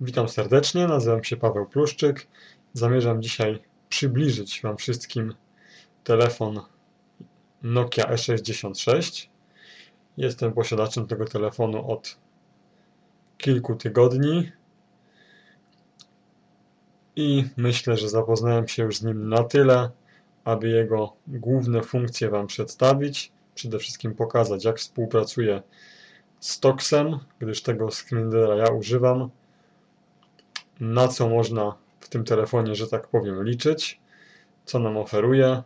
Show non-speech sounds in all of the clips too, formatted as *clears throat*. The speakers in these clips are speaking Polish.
Witam serdecznie, nazywam się Paweł Pluszczyk. Zamierzam dzisiaj przybliżyć Wam wszystkim telefon Nokia E66. Jestem posiadaczem tego telefonu od kilku tygodni i myślę, że zapoznałem się już z nim na tyle, aby jego główne funkcje Wam przedstawić. Przede wszystkim pokazać, jak współpracuje z Toxem, gdyż tego screenera ja używam na co można w tym telefonie, że tak powiem, liczyć, co nam oferuje,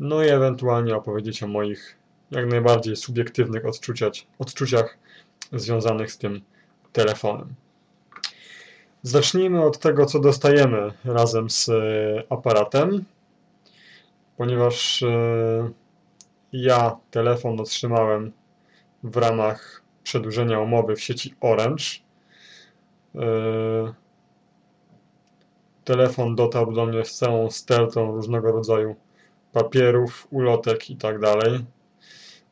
no i ewentualnie opowiedzieć o moich jak najbardziej subiektywnych odczuciach, odczuciach związanych z tym telefonem. Zacznijmy od tego, co dostajemy razem z e, aparatem, ponieważ e, ja telefon otrzymałem w ramach przedłużenia umowy w sieci Orange telefon dotarł do mnie z całą stertą różnego rodzaju papierów, ulotek i tak dalej,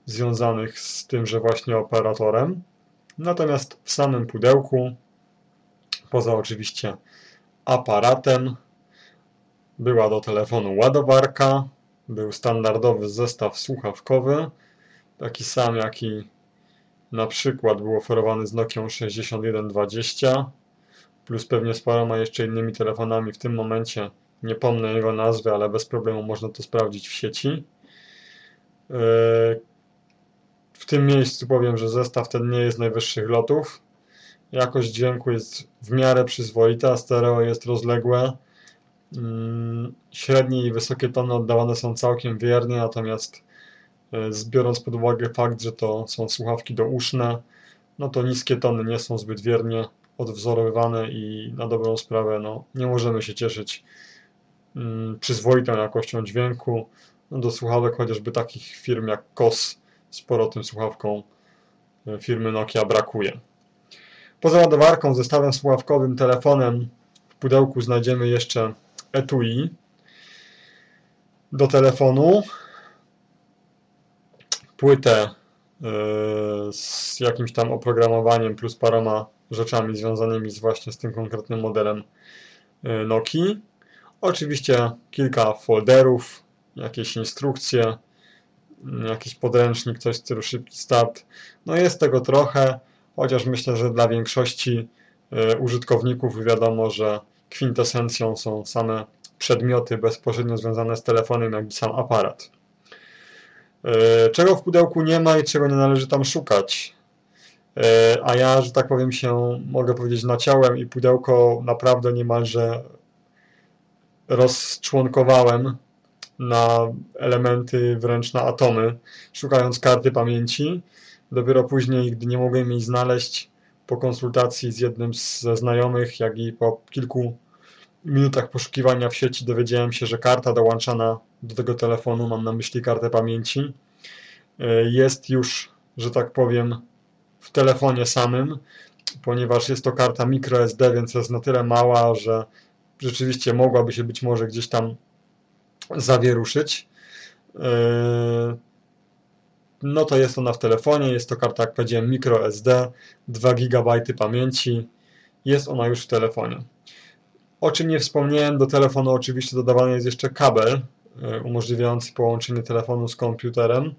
związanych z tymże właśnie operatorem. Natomiast w samym pudełku, poza oczywiście aparatem, była do telefonu ładowarka, był standardowy zestaw słuchawkowy, taki sam jaki na przykład był oferowany z Nokią 6120 plus pewnie z paroma jeszcze innymi telefonami. W tym momencie nie pomnę jego nazwy, ale bez problemu można to sprawdzić w sieci. Yy, w tym miejscu powiem, że zestaw ten nie jest najwyższych lotów. Jakość dźwięku jest w miarę przyzwoita, stereo jest rozległe. Yy, średnie i wysokie tony oddawane są całkiem wiernie, natomiast E, biorąc pod uwagę fakt, że to są słuchawki douszne, no to niskie tony nie są zbyt wiernie odwzorowywane i na dobrą sprawę no, nie możemy się cieszyć mm, przyzwoitą jakością dźwięku. No, do słuchawek chociażby takich firm jak KOS sporo tym słuchawką e, firmy Nokia brakuje. Poza ładowarką, zestawem słuchawkowym, telefonem w pudełku znajdziemy jeszcze etui do telefonu, płytę e, z jakimś tam oprogramowaniem plus paroma rzeczami związanymi z właśnie z tym konkretnym modelem e, Nokii. Oczywiście kilka folderów, jakieś instrukcje, jakiś podręcznik, coś w stylu szybki start. No jest tego trochę, chociaż myślę, że dla większości e, użytkowników wiadomo, że kwintesencją są same przedmioty bezpośrednio związane z telefonem, jak i sam aparat. E, czego w pudełku nie ma i czego nie należy tam szukać. E, a ja, że tak powiem, się mogę powiedzieć naciąłem i pudełko naprawdę niemalże rozczłonkowałem na elementy, wręcz na atomy, szukając karty pamięci. Dopiero później, gdy nie mogłem jej znaleźć, po konsultacji z jednym ze znajomych, jak i po kilku minutach poszukiwania w sieci dowiedziałem się, że karta dołączana do tego telefonu, mam na myśli kartę pamięci, e, jest już, że tak powiem, w telefonie samym, ponieważ jest to karta microSD, więc jest na tyle mała, że rzeczywiście mogłaby się być może gdzieś tam zawieruszyć. E, no to jest ona w telefonie, jest to karta, jak powiedziałem, microSD, 2 GB pamięci, jest ona już w telefonie. O czym nie wspomniałem, do telefonu oczywiście dodawany jest jeszcze kabel e, umożliwiający połączenie telefonu z komputerem.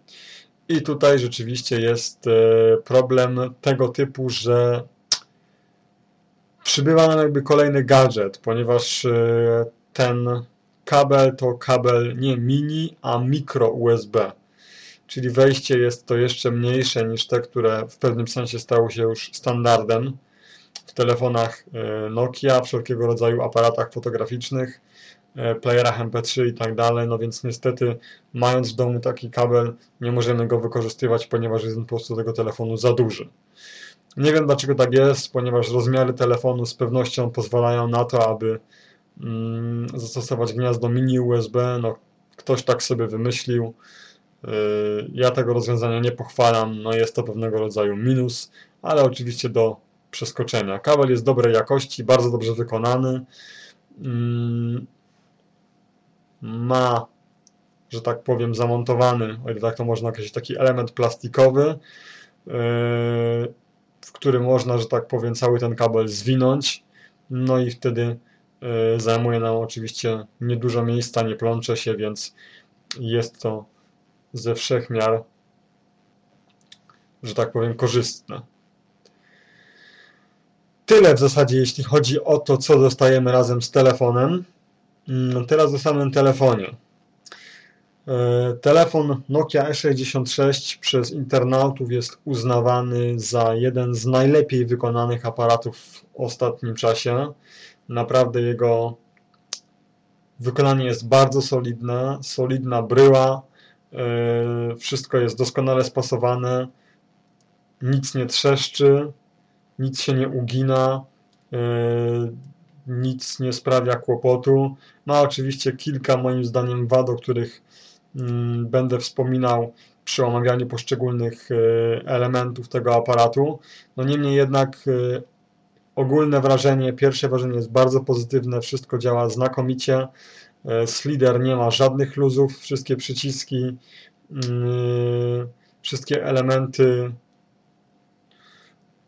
I tutaj rzeczywiście jest e, problem tego typu, że przybywa nam jakby kolejny gadżet, ponieważ e, ten kabel to kabel nie mini, a mikro USB. Czyli wejście jest to jeszcze mniejsze niż te, które w pewnym sensie stało się już standardem w telefonach e, Nokia, wszelkiego rodzaju aparatach fotograficznych, e, playerach MP3 i tak dalej, no więc niestety mając w domu taki kabel nie możemy go wykorzystywać, ponieważ jest po prostu tego telefonu za duży. Nie wiem dlaczego tak jest, ponieważ rozmiary telefonu z pewnością pozwalają na to, aby mm, zastosować gniazdo mini USB, no ktoś tak sobie wymyślił, e, ja tego rozwiązania nie pochwalam, no jest to pewnego rodzaju minus, ale oczywiście do przeskoczenia. Kabel jest dobrej jakości, bardzo dobrze wykonany. Mm, ma, że tak powiem, zamontowany, o ile tak to można określić, taki element plastikowy. Yy, w którym można, że tak powiem, cały ten kabel zwinąć. No i wtedy zajmuje nam oczywiście niedużo miejsca, nie plącze się, więc jest to ze wszech miar, że tak powiem, korzystne. Tyle w zasadzie, jeśli chodzi o to, co dostajemy razem z telefonem. Mm, teraz o samym telefonie. E, telefon Nokia E66 przez internautów jest uznawany za jeden z najlepiej wykonanych aparatów w ostatnim czasie. Naprawdę jego wykonanie jest bardzo solidne, solidna bryła, e, wszystko jest doskonale spasowane, nic nie trzeszczy, nic się nie ugina, e, nic nie sprawia kłopotu. Ma oczywiście kilka moim zdaniem wad, o których mm, będę wspominał przy omawianiu poszczególnych e, elementów tego aparatu. No niemniej jednak e, ogólne wrażenie, pierwsze wrażenie jest bardzo pozytywne, wszystko działa znakomicie. Slider nie ma żadnych luzów, wszystkie przyciski, wszystkie elementy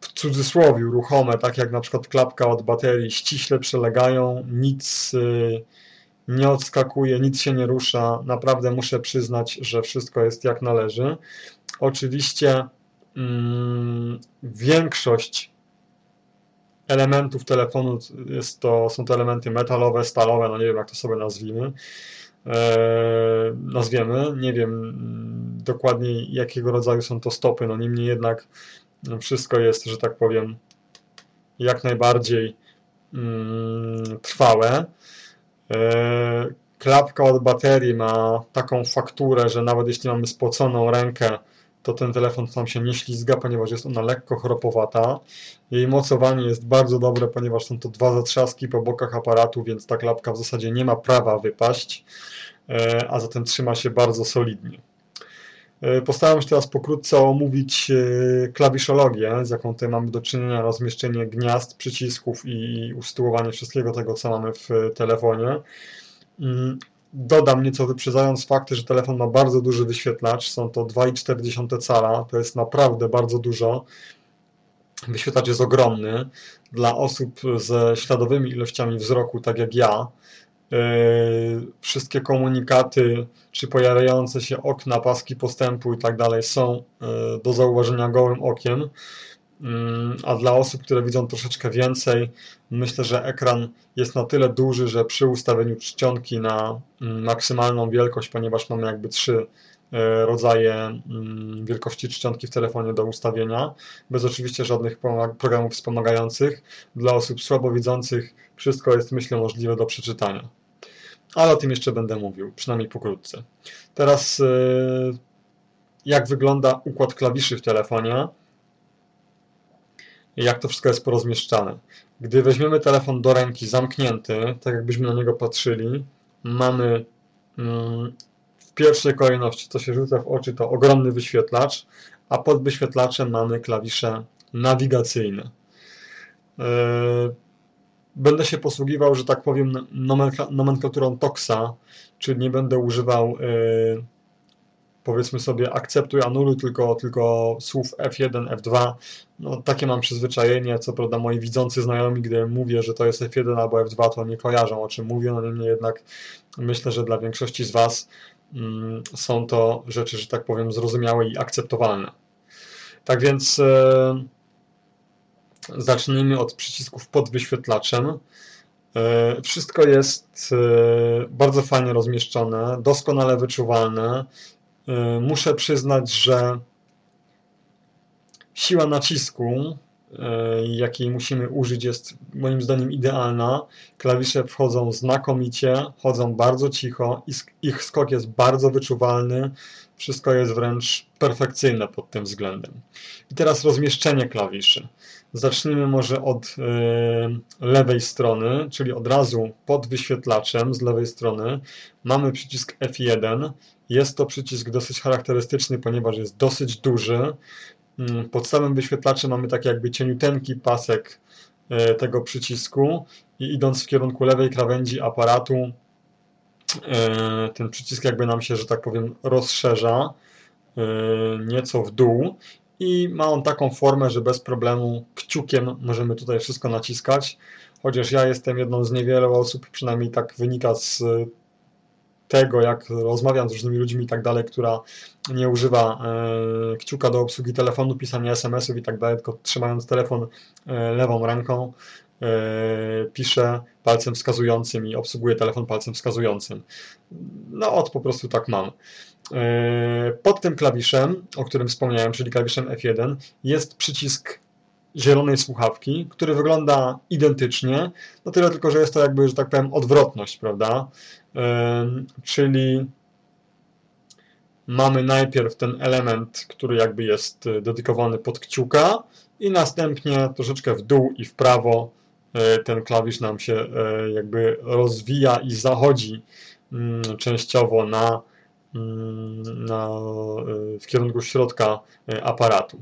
w cudzysłowie ruchome, tak jak na przykład klapka od baterii, ściśle przelegają, nic y, nie odskakuje, nic się nie rusza. Naprawdę muszę przyznać, że wszystko jest jak należy. Oczywiście mm, większość elementów telefonu jest to, są to elementy metalowe, stalowe, no nie wiem jak to sobie nazwijmy. E, nazwiemy. Nie wiem mm, dokładnie jakiego rodzaju są to stopy, no niemniej jednak wszystko jest, że tak powiem, jak najbardziej mm, trwałe. E, klapka od baterii ma taką fakturę, że nawet jeśli mamy spoconą rękę, to ten telefon tam się nie ślizga, ponieważ jest ona lekko chropowata. Jej mocowanie jest bardzo dobre, ponieważ są to dwa zatrzaski po bokach aparatu, więc ta klapka w zasadzie nie ma prawa wypaść, e, a zatem trzyma się bardzo solidnie. E, postaram się teraz pokrótce omówić e, klawiszologię, z jaką tutaj mamy do czynienia, rozmieszczenie gniazd, przycisków i usytuowanie wszystkiego tego, co mamy w telefonie. Mm, dodam nieco wyprzedzając fakty, że telefon ma bardzo duży wyświetlacz, są to 2,4 cala, to jest naprawdę bardzo dużo. Wyświetlacz jest ogromny. Dla osób ze śladowymi ilościami wzroku, tak jak ja, E, wszystkie komunikaty, czy pojawiające się okna, paski postępu i tak dalej są e, do zauważenia gołym okiem. Mm, a dla osób, które widzą troszeczkę więcej, myślę, że ekran jest na tyle duży, że przy ustawieniu czcionki na mm, maksymalną wielkość, ponieważ mamy jakby trzy rodzaje mm, wielkości czcionki w telefonie do ustawienia, bez oczywiście żadnych programów wspomagających. Dla osób słabowidzących wszystko jest, myślę, możliwe do przeczytania ale o tym jeszcze będę mówił, przynajmniej pokrótce. Teraz y, jak wygląda układ klawiszy w telefonie jak to wszystko jest porozmieszczane. Gdy weźmiemy telefon do ręki zamknięty, tak jakbyśmy na niego patrzyli, mamy mm, w pierwszej kolejności, co się rzuca w oczy, to ogromny wyświetlacz, a pod wyświetlaczem mamy klawisze nawigacyjne. Y, będę się posługiwał, że tak powiem, nomenklaturą TOXA, czyli nie będę używał yy, powiedzmy sobie akceptuj, anuluj, tylko, tylko słów F1, F2. No, takie mam przyzwyczajenie, co prawda moi widzący znajomi, gdy mówię, że to jest F1 albo F2, to nie kojarzą o czym mówię, no niemniej jednak myślę, że dla większości z Was mm, są to rzeczy, że tak powiem, zrozumiałe i akceptowalne. Tak więc... Yy, Zacznijmy od przycisków pod wyświetlaczem. E, wszystko jest e, bardzo fajnie rozmieszczone, doskonale wyczuwalne. E, muszę przyznać, że siła nacisku, jakiej musimy użyć, jest moim zdaniem idealna. Klawisze wchodzą znakomicie, chodzą bardzo cicho, ich skok jest bardzo wyczuwalny. Wszystko jest wręcz perfekcyjne pod tym względem. I teraz rozmieszczenie klawiszy. Zacznijmy może od y, lewej strony, czyli od razu pod wyświetlaczem z lewej strony mamy przycisk F1. Jest to przycisk dosyć charakterystyczny, ponieważ jest dosyć duży. Mm, pod samym wyświetlaczem mamy taki jakby cieniuteńki pasek y, tego przycisku i idąc w kierunku lewej krawędzi aparatu y, ten przycisk jakby nam się, że tak powiem, rozszerza nieco w dół i ma on taką formę, że bez problemu kciukiem możemy tutaj wszystko naciskać, chociaż ja jestem jedną z niewielu osób, przynajmniej tak wynika z tego, jak rozmawiam z różnymi ludźmi i tak dalej, która nie używa e, kciuka do obsługi telefonu, pisania SMS-ów i tak dalej, tylko trzymając telefon e, lewą ręką, e, piszę palcem wskazującym i obsługuję telefon palcem wskazującym. No od po prostu tak mam. Pod tym klawiszem, o którym wspomniałem, czyli klawiszem F1, jest przycisk zielonej słuchawki, który wygląda identycznie, no tyle tylko, że jest to jakby, że tak powiem, odwrotność, prawda? Czyli mamy najpierw ten element, który jakby jest e, dedykowany pod kciuka i następnie troszeczkę w dół i w prawo e, ten klawisz nam się e, jakby rozwija i zachodzi mm, częściowo na, na, w kierunku środka aparatu.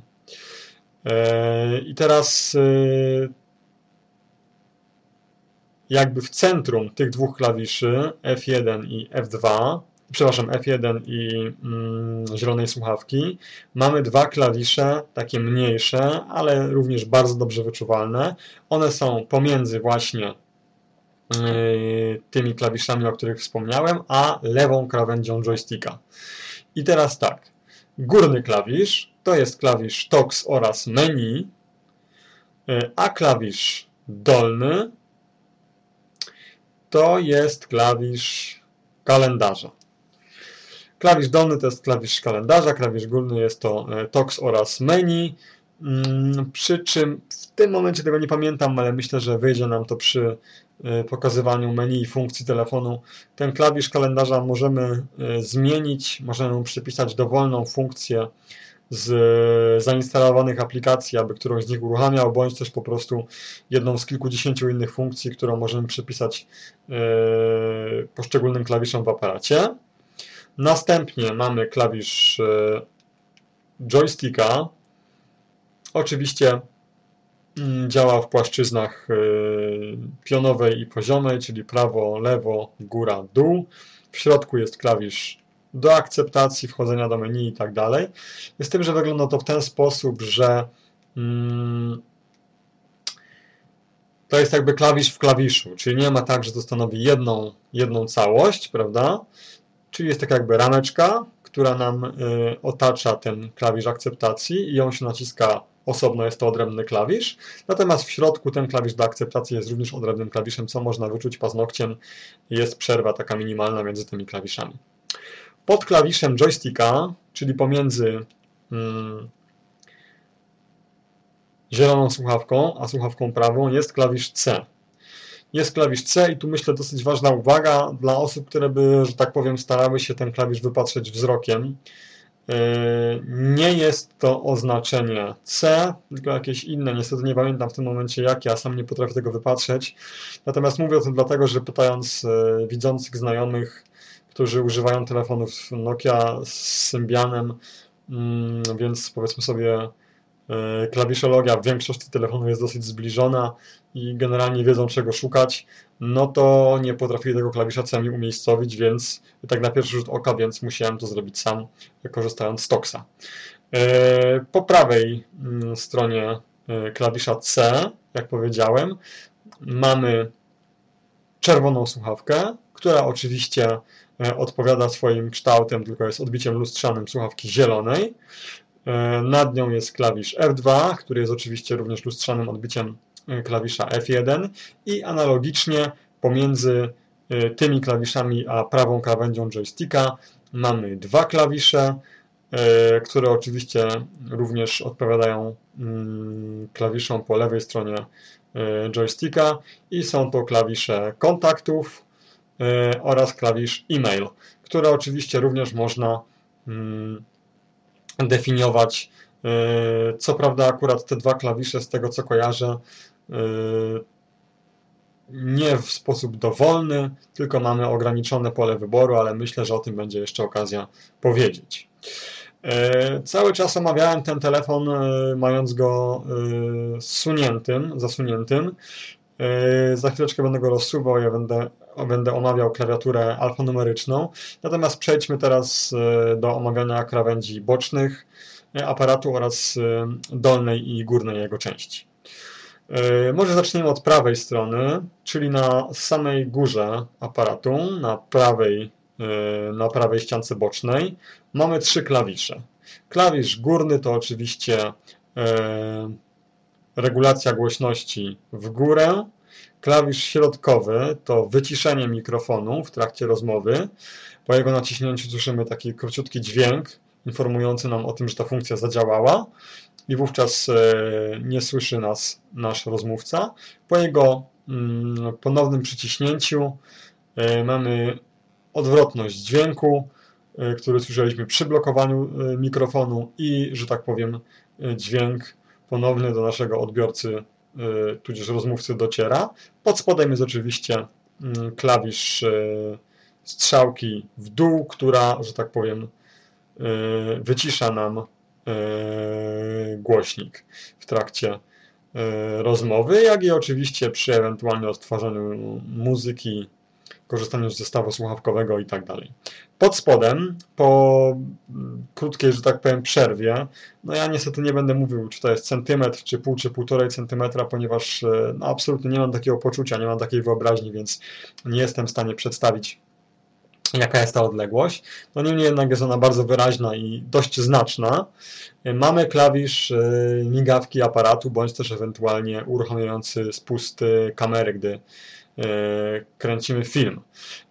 I teraz jakby w centrum tych dwóch klawiszy F1 i F2, przepraszam, F1 i mm, zielonej słuchawki, mamy dwa klawisze, takie mniejsze, ale również bardzo dobrze wyczuwalne. One są pomiędzy właśnie tymi klawiszami, o których wspomniałem, a lewą krawędzią joysticka. I teraz tak, górny klawisz to jest klawisz TOX oraz menu, yy, a klawisz dolny to jest klawisz kalendarza. Klawisz dolny to jest klawisz kalendarza, klawisz górny jest to e, TOX oraz menu. Mm, przy czym w tym momencie tego nie pamiętam, ale myślę, że wyjdzie nam to przy e, pokazywaniu menu i funkcji telefonu. Ten klawisz kalendarza możemy e, zmienić, możemy mu przypisać dowolną funkcję z zainstalowanych aplikacji, aby którąś z nich uruchamiał, bądź też po prostu jedną z kilkudziesięciu innych funkcji, którą możemy przypisać poszczególnym klawiszom w aparacie. Następnie mamy klawisz joysticka. Oczywiście mm, działa w płaszczyznach e, pionowej i poziomej, czyli prawo, lewo, góra, dół. W środku jest klawisz do akceptacji wchodzenia do menu i tak dalej. Z tym, że wygląda to w ten sposób, że mm, to jest jakby klawisz w klawiszu, czyli nie ma tak, że to stanowi jedną, jedną całość, prawda? Czyli jest taka jakby rameczka, która nam y, otacza ten klawisz akceptacji i ją się naciska osobno, jest to odrębny klawisz. Natomiast w środku ten klawisz do akceptacji jest również odrębnym klawiszem, co można wyczuć paznokciem. Jest przerwa taka minimalna między tymi klawiszami. Pod klawiszem joysticka, czyli pomiędzy hmm, zieloną słuchawką, a słuchawką prawą jest klawisz C. Jest klawisz C i tu myślę dosyć ważna uwaga dla osób, które by, że tak powiem, starały się ten klawisz wypatrzeć wzrokiem. Nie jest to oznaczenie C, tylko jakieś inne. Niestety nie pamiętam w tym momencie jakie, ja sam nie potrafię tego wypatrzeć. Natomiast mówię o tym dlatego, że pytając yy, widzących znajomych, którzy używają telefonów Nokia z Symbianem, mm, więc powiedzmy sobie e, klawiszologia w większości telefonów jest dosyć zbliżona i generalnie wiedzą czego szukać, no to nie potrafili tego klawisza sami umiejscowić, więc tak na pierwszy rzut oka, więc musiałem to zrobić sam, korzystając z Toxa. E, po prawej mm, stronie e, klawisza C, jak powiedziałem, mamy czerwoną słuchawkę, która oczywiście E, odpowiada swoim kształtem, tylko jest odbiciem lustrzanym słuchawki zielonej. E, nad nią jest klawisz F2, który jest oczywiście również lustrzanym odbiciem e, klawisza F1 i analogicznie pomiędzy tymi klawiszami a prawą krawędzią joysticka mamy dwa klawisze, które oczywiście również odpowiadają mm, klawiszom po lewej stronie joysticka i są to klawisze kontaktów, E, oraz klawisz e-mail, które oczywiście również można mm, definiować. E, co prawda akurat te dwa klawisze z tego co kojarzę e, nie w sposób dowolny, tylko mamy ograniczone pole wyboru, ale myślę, że o tym będzie jeszcze okazja powiedzieć. Cały czas omawiałem ten telefon, mając go zsuniętym, zasuniętym. Za chwileczkę będę go rozsuwał, ja będę będę omawiał klawiaturę alfanumeryczną. Natomiast przejdźmy teraz e, do omawiania krawędzi bocznych. aparatu oraz dolnej i górnej jego części. Może zaczniemy od prawej strony, czyli na samej górze aparatu, na prawej, na prawej ściance bocznej, mamy trzy klawisze. Klawisz górny to oczywiście regulacja głośności w górę. Klawisz środkowy to wyciszenie mikrofonu w trakcie rozmowy. Po jego naciśnięciu słyszymy taki króciutki dźwięk informujący nam o tym, że ta funkcja zadziałała i wówczas e, nie słyszy nas nasz rozmówca. Po jego mm, ponownym przyciśnięciu e, mamy odwrotność dźwięku, e, który słyszeliśmy przy blokowaniu mikrofonu i, że tak powiem, dźwięk ponowny do naszego odbiorcy, y, tudzież rozmówcy dociera. Pod spodem jest oczywiście mm, klawisz y, strzałki w dół, która, że tak powiem, y, wycisza nam głośnik w trakcie rozmowy, jak i oczywiście przy ewentualnie odtwarzaniu muzyki korzystaniu z zestawu słuchawkowego i tak dalej. Pod spodem, po krótkiej, że tak powiem, przerwie, no ja niestety nie będę mówił, czy to jest centymetr, czy pół, czy półtorej centymetra, ponieważ e, no, absolutnie nie mam takiego poczucia, nie mam takiej wyobraźni, więc nie jestem w stanie przedstawić jaka jest ta odległość. No niemniej jednak jest ona bardzo wyraźna i dość znaczna. E, mamy klawisz e, migawki aparatu, bądź też ewentualnie uruchamiający spust kamery, gdy E, kręcimy film.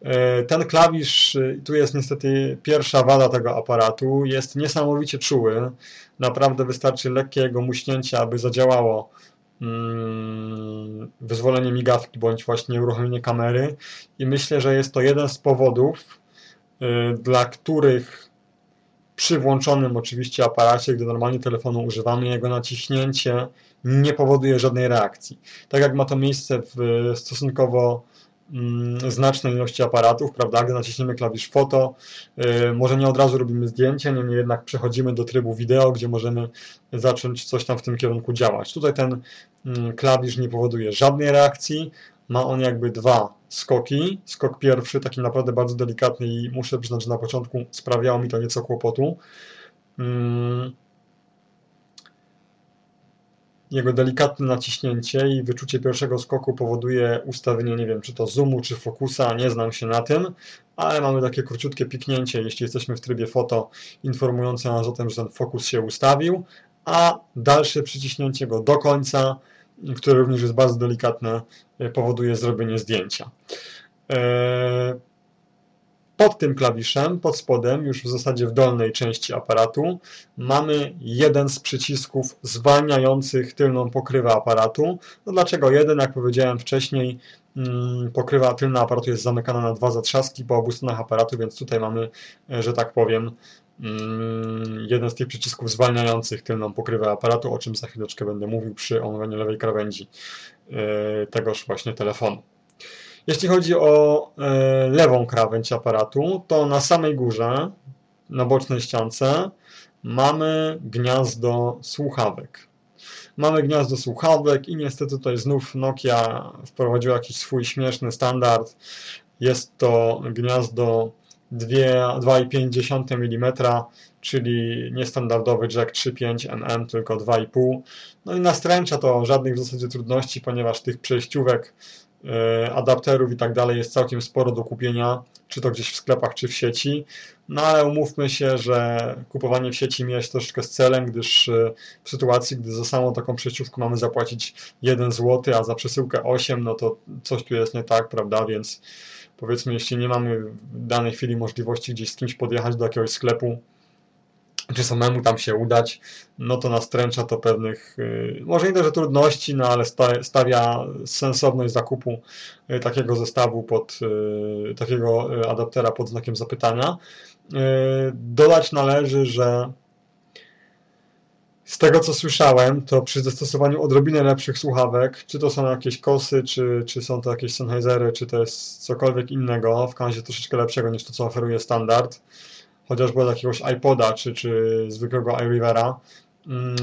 E, ten klawisz, e, tu jest niestety pierwsza wada tego aparatu, jest niesamowicie czuły. Naprawdę wystarczy lekkie jego muśnięcie, aby zadziałało mm, wyzwolenie migawki bądź właśnie uruchomienie kamery i myślę, że jest to jeden z powodów, dla których przy włączonym oczywiście aparacie, gdy normalnie telefonu używamy, jego naciśnięcie nie powoduje żadnej reakcji. Tak jak ma to miejsce w stosunkowo mm, znacznej ilości aparatów, prawda, gdy naciśniemy klawisz foto, yy, może nie od razu robimy zdjęcie, niemniej jednak przechodzimy do trybu wideo, gdzie możemy zacząć coś tam w tym kierunku działać. Tutaj ten yy, klawisz nie powoduje żadnej reakcji, ma on jakby dwa skoki. Skok pierwszy, taki naprawdę bardzo delikatny i muszę przyznać, że na początku sprawiało mi to nieco kłopotu. Yy jego delikatne naciśnięcie i wyczucie pierwszego skoku powoduje ustawienie, nie wiem, czy to zoomu, czy fokusa, nie znam się na tym, ale mamy takie króciutkie piknięcie, jeśli jesteśmy w trybie foto, informujące nas o tym, że ten fokus się ustawił, a dalsze przyciśnięcie go do końca, które również jest bardzo delikatne, powoduje zrobienie zdjęcia. Eee, pod tym klawiszem, pod spodem, już w zasadzie w dolnej części aparatu, mamy jeden z przycisków zwalniających tylną pokrywę aparatu. No dlaczego jeden? Jak powiedziałem wcześniej, mm, pokrywa tylna aparatu jest zamykana na dwa zatrzaski po obu stronach aparatu, więc tutaj mamy, e, że tak powiem, jeden z tych przycisków zwalniających tylną pokrywę aparatu, o czym za chwileczkę będę mówił przy omawianiu lewej krawędzi e, tegoż właśnie telefonu. Jeśli chodzi o e, lewą krawędź aparatu, to na samej górze, na bocznej ściance, mamy gniazdo słuchawek. Mamy gniazdo słuchawek i niestety tutaj znów Nokia wprowadziła jakiś swój śmieszny standard. Jest to gniazdo 2,5 mm, czyli niestandardowy jack 3.5 mm, tylko 2,5. No i nastręcza to żadnych w zasadzie trudności, ponieważ tych przejściówek E, adapterów i tak dalej jest całkiem sporo do kupienia, czy to gdzieś w sklepach, czy w sieci. No ale umówmy się, że kupowanie w sieci mija się troszeczkę z celem, gdyż e, w sytuacji, gdy za samą taką przejściówkę mamy zapłacić 1 zł, a za przesyłkę 8, no to coś tu jest nie tak, prawda? Więc powiedzmy, jeśli nie mamy w danej chwili możliwości gdzieś z kimś podjechać do jakiegoś sklepu, czy samemu tam się udać, no to nastręcza to pewnych, y, może nie że trudności, no ale stawia sensowność zakupu y, takiego zestawu pod, y, takiego adaptera pod znakiem zapytania. Dodać należy, że z tego co słyszałem, to przy zastosowaniu odrobinę lepszych słuchawek, czy to są jakieś kosy, czy, czy są to jakieś Sennheisery, czy to jest cokolwiek innego, w razie troszeczkę lepszego niż to, co oferuje standard, chociażby od jakiegoś iPoda czy, czy zwykłego iRivera, mm,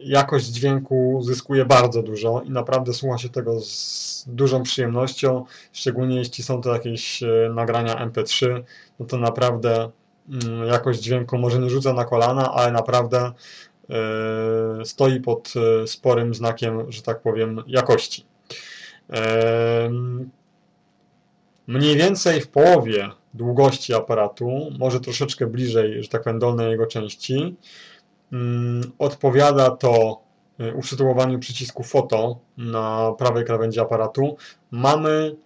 jakość dźwięku zyskuje bardzo dużo i naprawdę słucha się tego z dużą przyjemnością, szczególnie jeśli są to jakieś e, nagrania MP3, no to naprawdę mm, jakość dźwięku może nie rzuca na kolana, ale naprawdę stoi pod sporym znakiem, że tak powiem, jakości. Mniej więcej w połowie długości aparatu, może troszeczkę bliżej, że tak powiem, dolnej jego części, mm, odpowiada to usytuowaniu przycisku foto na prawej krawędzi aparatu. Mamy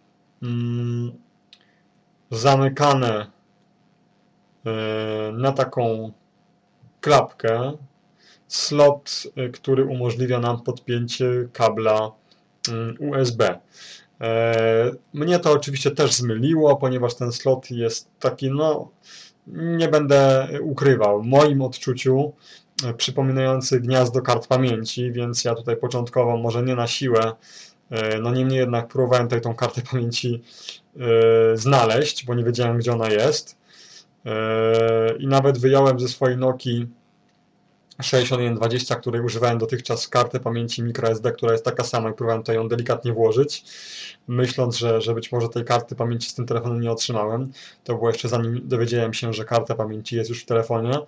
mm, zamykane na taką klapkę slot, y, który umożliwia nam podpięcie kabla USB. E, mnie to oczywiście też zmyliło, ponieważ ten slot jest taki, no, nie będę ukrywał, w moim odczuciu e, przypominający gniazdo kart pamięci, więc ja tutaj początkowo może nie na siłę, e, no niemniej jednak próbowałem tutaj tą kartę pamięci znaleźć, bo nie wiedziałem gdzie ona jest i nawet wyjąłem ze swojej Nokii 6120, której używałem dotychczas kartę pamięci microSD, która jest taka sama i próbowałem tutaj ją delikatnie włożyć, myśląc, że, że być może tej karty pamięci z tym telefonem nie otrzymałem. To było jeszcze zanim dowiedziałem się, że karta pamięci jest już w telefonie.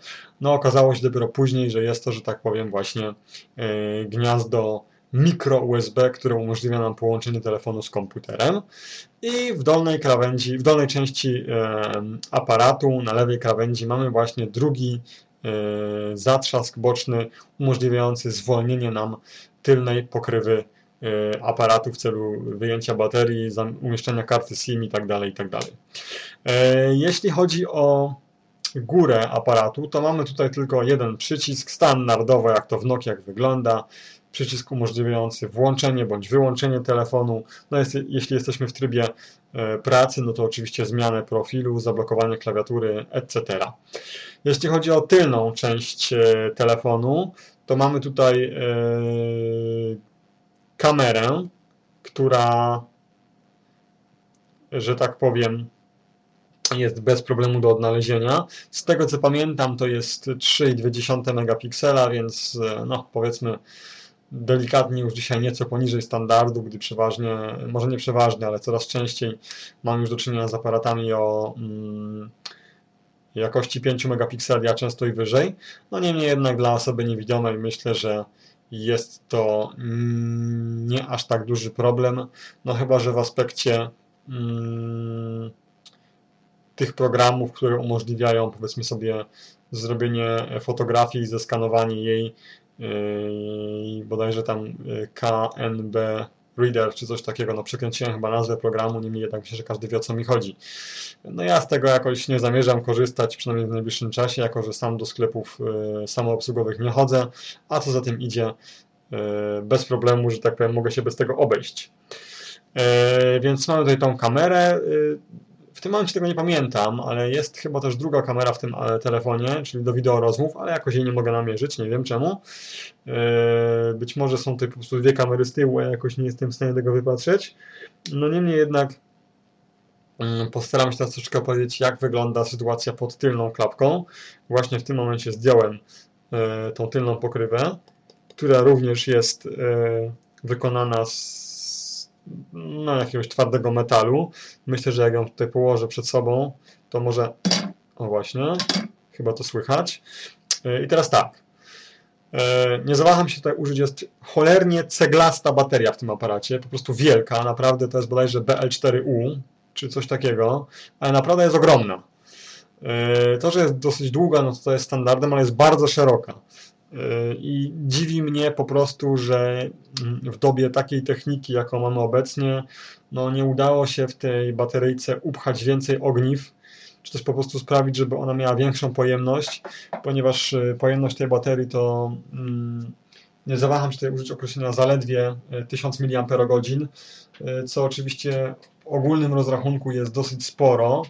No okazało się dopiero później, że jest to, że tak powiem, właśnie yy, gniazdo mikro USB, które umożliwia nam połączenie telefonu z komputerem. I w dolnej krawędzi, w dolnej części yy, aparatu, na lewej krawędzi mamy właśnie drugi E, zatrzask boczny umożliwiający zwolnienie nam tylnej pokrywy e, aparatu w celu wyjęcia baterii, umieszczenia karty SIM itd. Tak itd. Tak e, jeśli chodzi o górę aparatu, to mamy tutaj tylko jeden przycisk, standardowo jak to w Nokiach wygląda, przycisk umożliwiający włączenie bądź wyłączenie telefonu. No jest, jeśli jesteśmy w trybie e, pracy, no to oczywiście zmianę profilu, zablokowanie klawiatury, etc. Jeśli chodzi o tylną część e, telefonu, to mamy tutaj e, kamerę, która, że tak powiem, jest bez problemu do odnalezienia. Z tego co pamiętam, to jest 3,2 megapiksela, więc no powiedzmy delikatnie już dzisiaj nieco poniżej standardu, gdy przeważnie, może nie przeważnie, ale coraz częściej mam już do czynienia z aparatami o mm, jakości 5 megapikseli, a często i wyżej. No niemniej jednak dla osoby niewidomej myślę, że jest to mm, nie aż tak duży problem, no chyba, że w aspekcie mm, tych programów, które umożliwiają powiedzmy sobie zrobienie fotografii i zeskanowanie jej Yy, bodajże tam yy, KNB Reader czy coś takiego, no przekręciłem chyba nazwę programu, niemniej jednak myślę, że każdy wie o co mi chodzi. No ja z tego jakoś nie zamierzam korzystać, przynajmniej w najbliższym czasie, jako że sam do sklepów yy, samoobsługowych nie chodzę, a co za tym idzie, bez problemu, że tak powiem, mogę się bez tego obejść. Więc mamy tutaj tą kamerę, tym momencie tego nie pamiętam, ale jest chyba też druga kamera w tym e, telefonie, czyli do wideo rozmów, ale jakoś jej nie mogę namierzyć, nie wiem czemu. E, być może są tutaj po prostu dwie kamery z tyłu, a jakoś nie jestem w stanie tego wypatrzeć. No niemniej jednak mm, postaram się teraz troszeczkę powiedzieć, jak wygląda sytuacja pod tylną klapką. Właśnie w tym momencie zdjąłem e, tą tylną pokrywę, która również jest wykonana z no, jakiegoś twardego metalu. Myślę, że jak ją tutaj położę przed sobą, to może... O właśnie, chyba to słychać. E, I teraz tak. E, nie zawaham się tutaj użyć, jest cholernie ceglasta bateria w tym aparacie, po prostu wielka, naprawdę to jest bodajże BL4U, czy coś takiego, ale naprawdę jest ogromna. E, to, że jest dosyć długa, no to, to jest standardem, ale jest bardzo szeroka. I dziwi mnie po prostu, że w dobie takiej techniki, jaką mamy obecnie, no nie udało się w tej bateryjce upchać więcej ogniw, czy też po prostu sprawić, żeby ona miała większą pojemność, ponieważ y, pojemność tej baterii to mm, nie zawaham się tutaj użyć określenia zaledwie 1000 y, mAh, y, co oczywiście w ogólnym rozrachunku jest dosyć sporo.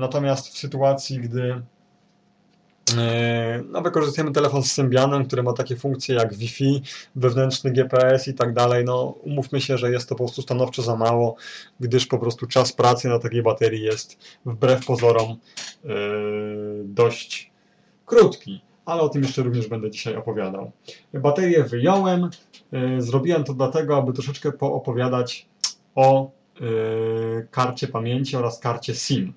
Natomiast w sytuacji, gdy no, wykorzystujemy telefon z Symbianem, który ma takie funkcje jak Wi-Fi, wewnętrzny GPS i tak dalej. No, umówmy się, że jest to po prostu stanowczo za mało, gdyż po prostu czas pracy na takiej baterii jest wbrew pozorom yy, dość krótki. Ale o tym jeszcze również będę dzisiaj opowiadał. Baterię wyjąłem. Yy, zrobiłem to dlatego, aby troszeczkę poopowiadać o yy, karcie pamięci oraz karcie SIM.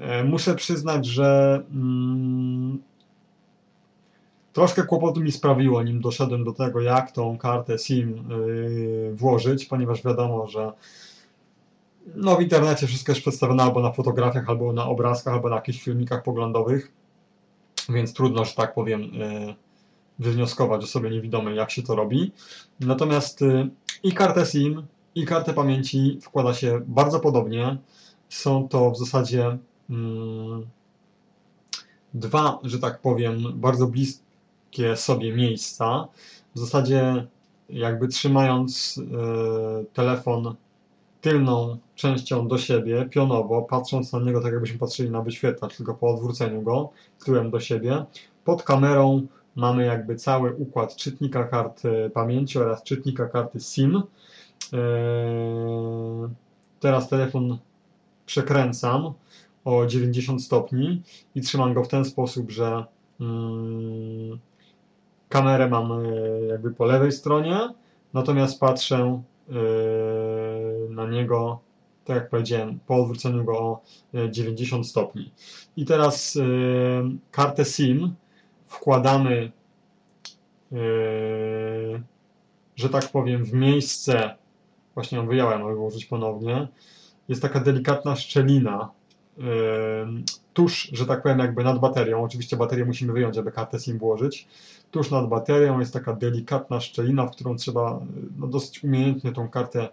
E, muszę przyznać, że mm, troszkę kłopotu mi sprawiło, nim doszedłem do tego, jak tą kartę SIM yy, włożyć, ponieważ wiadomo, że no, w internecie wszystko jest przedstawione albo na fotografiach, albo na obrazkach, albo na jakichś filmikach poglądowych, więc trudno, że tak powiem, yy, wywnioskować o sobie niewidomej, jak się to robi. Natomiast yy, i kartę SIM, i kartę pamięci wkłada się bardzo podobnie. Są to w zasadzie dwa, że tak powiem, bardzo bliskie sobie miejsca. W zasadzie jakby trzymając e, telefon tylną częścią do siebie, pionowo, patrząc na niego tak jakbyśmy patrzyli na wyświetlacz, tylko po odwróceniu go tyłem do siebie. Pod kamerą mamy jakby cały układ czytnika kart e, pamięci oraz czytnika karty SIM. Eee, teraz telefon przekręcam o 90 stopni i trzymam go w ten sposób, że mm, kamerę mam e, jakby po lewej stronie, natomiast patrzę e, na niego, tak jak powiedziałem, po odwróceniu go o 90 stopni. I teraz kartę SIM wkładamy że tak powiem, w miejsce, właśnie ją wyjąłem, aby włożyć ponownie, jest taka delikatna szczelina tuż, że tak powiem, jakby nad baterią. Oczywiście baterię musimy wyjąć, aby kartę SIM włożyć. Tuż nad baterią jest taka delikatna szczelina, w którą trzeba no, dosyć umiejętnie tą kartę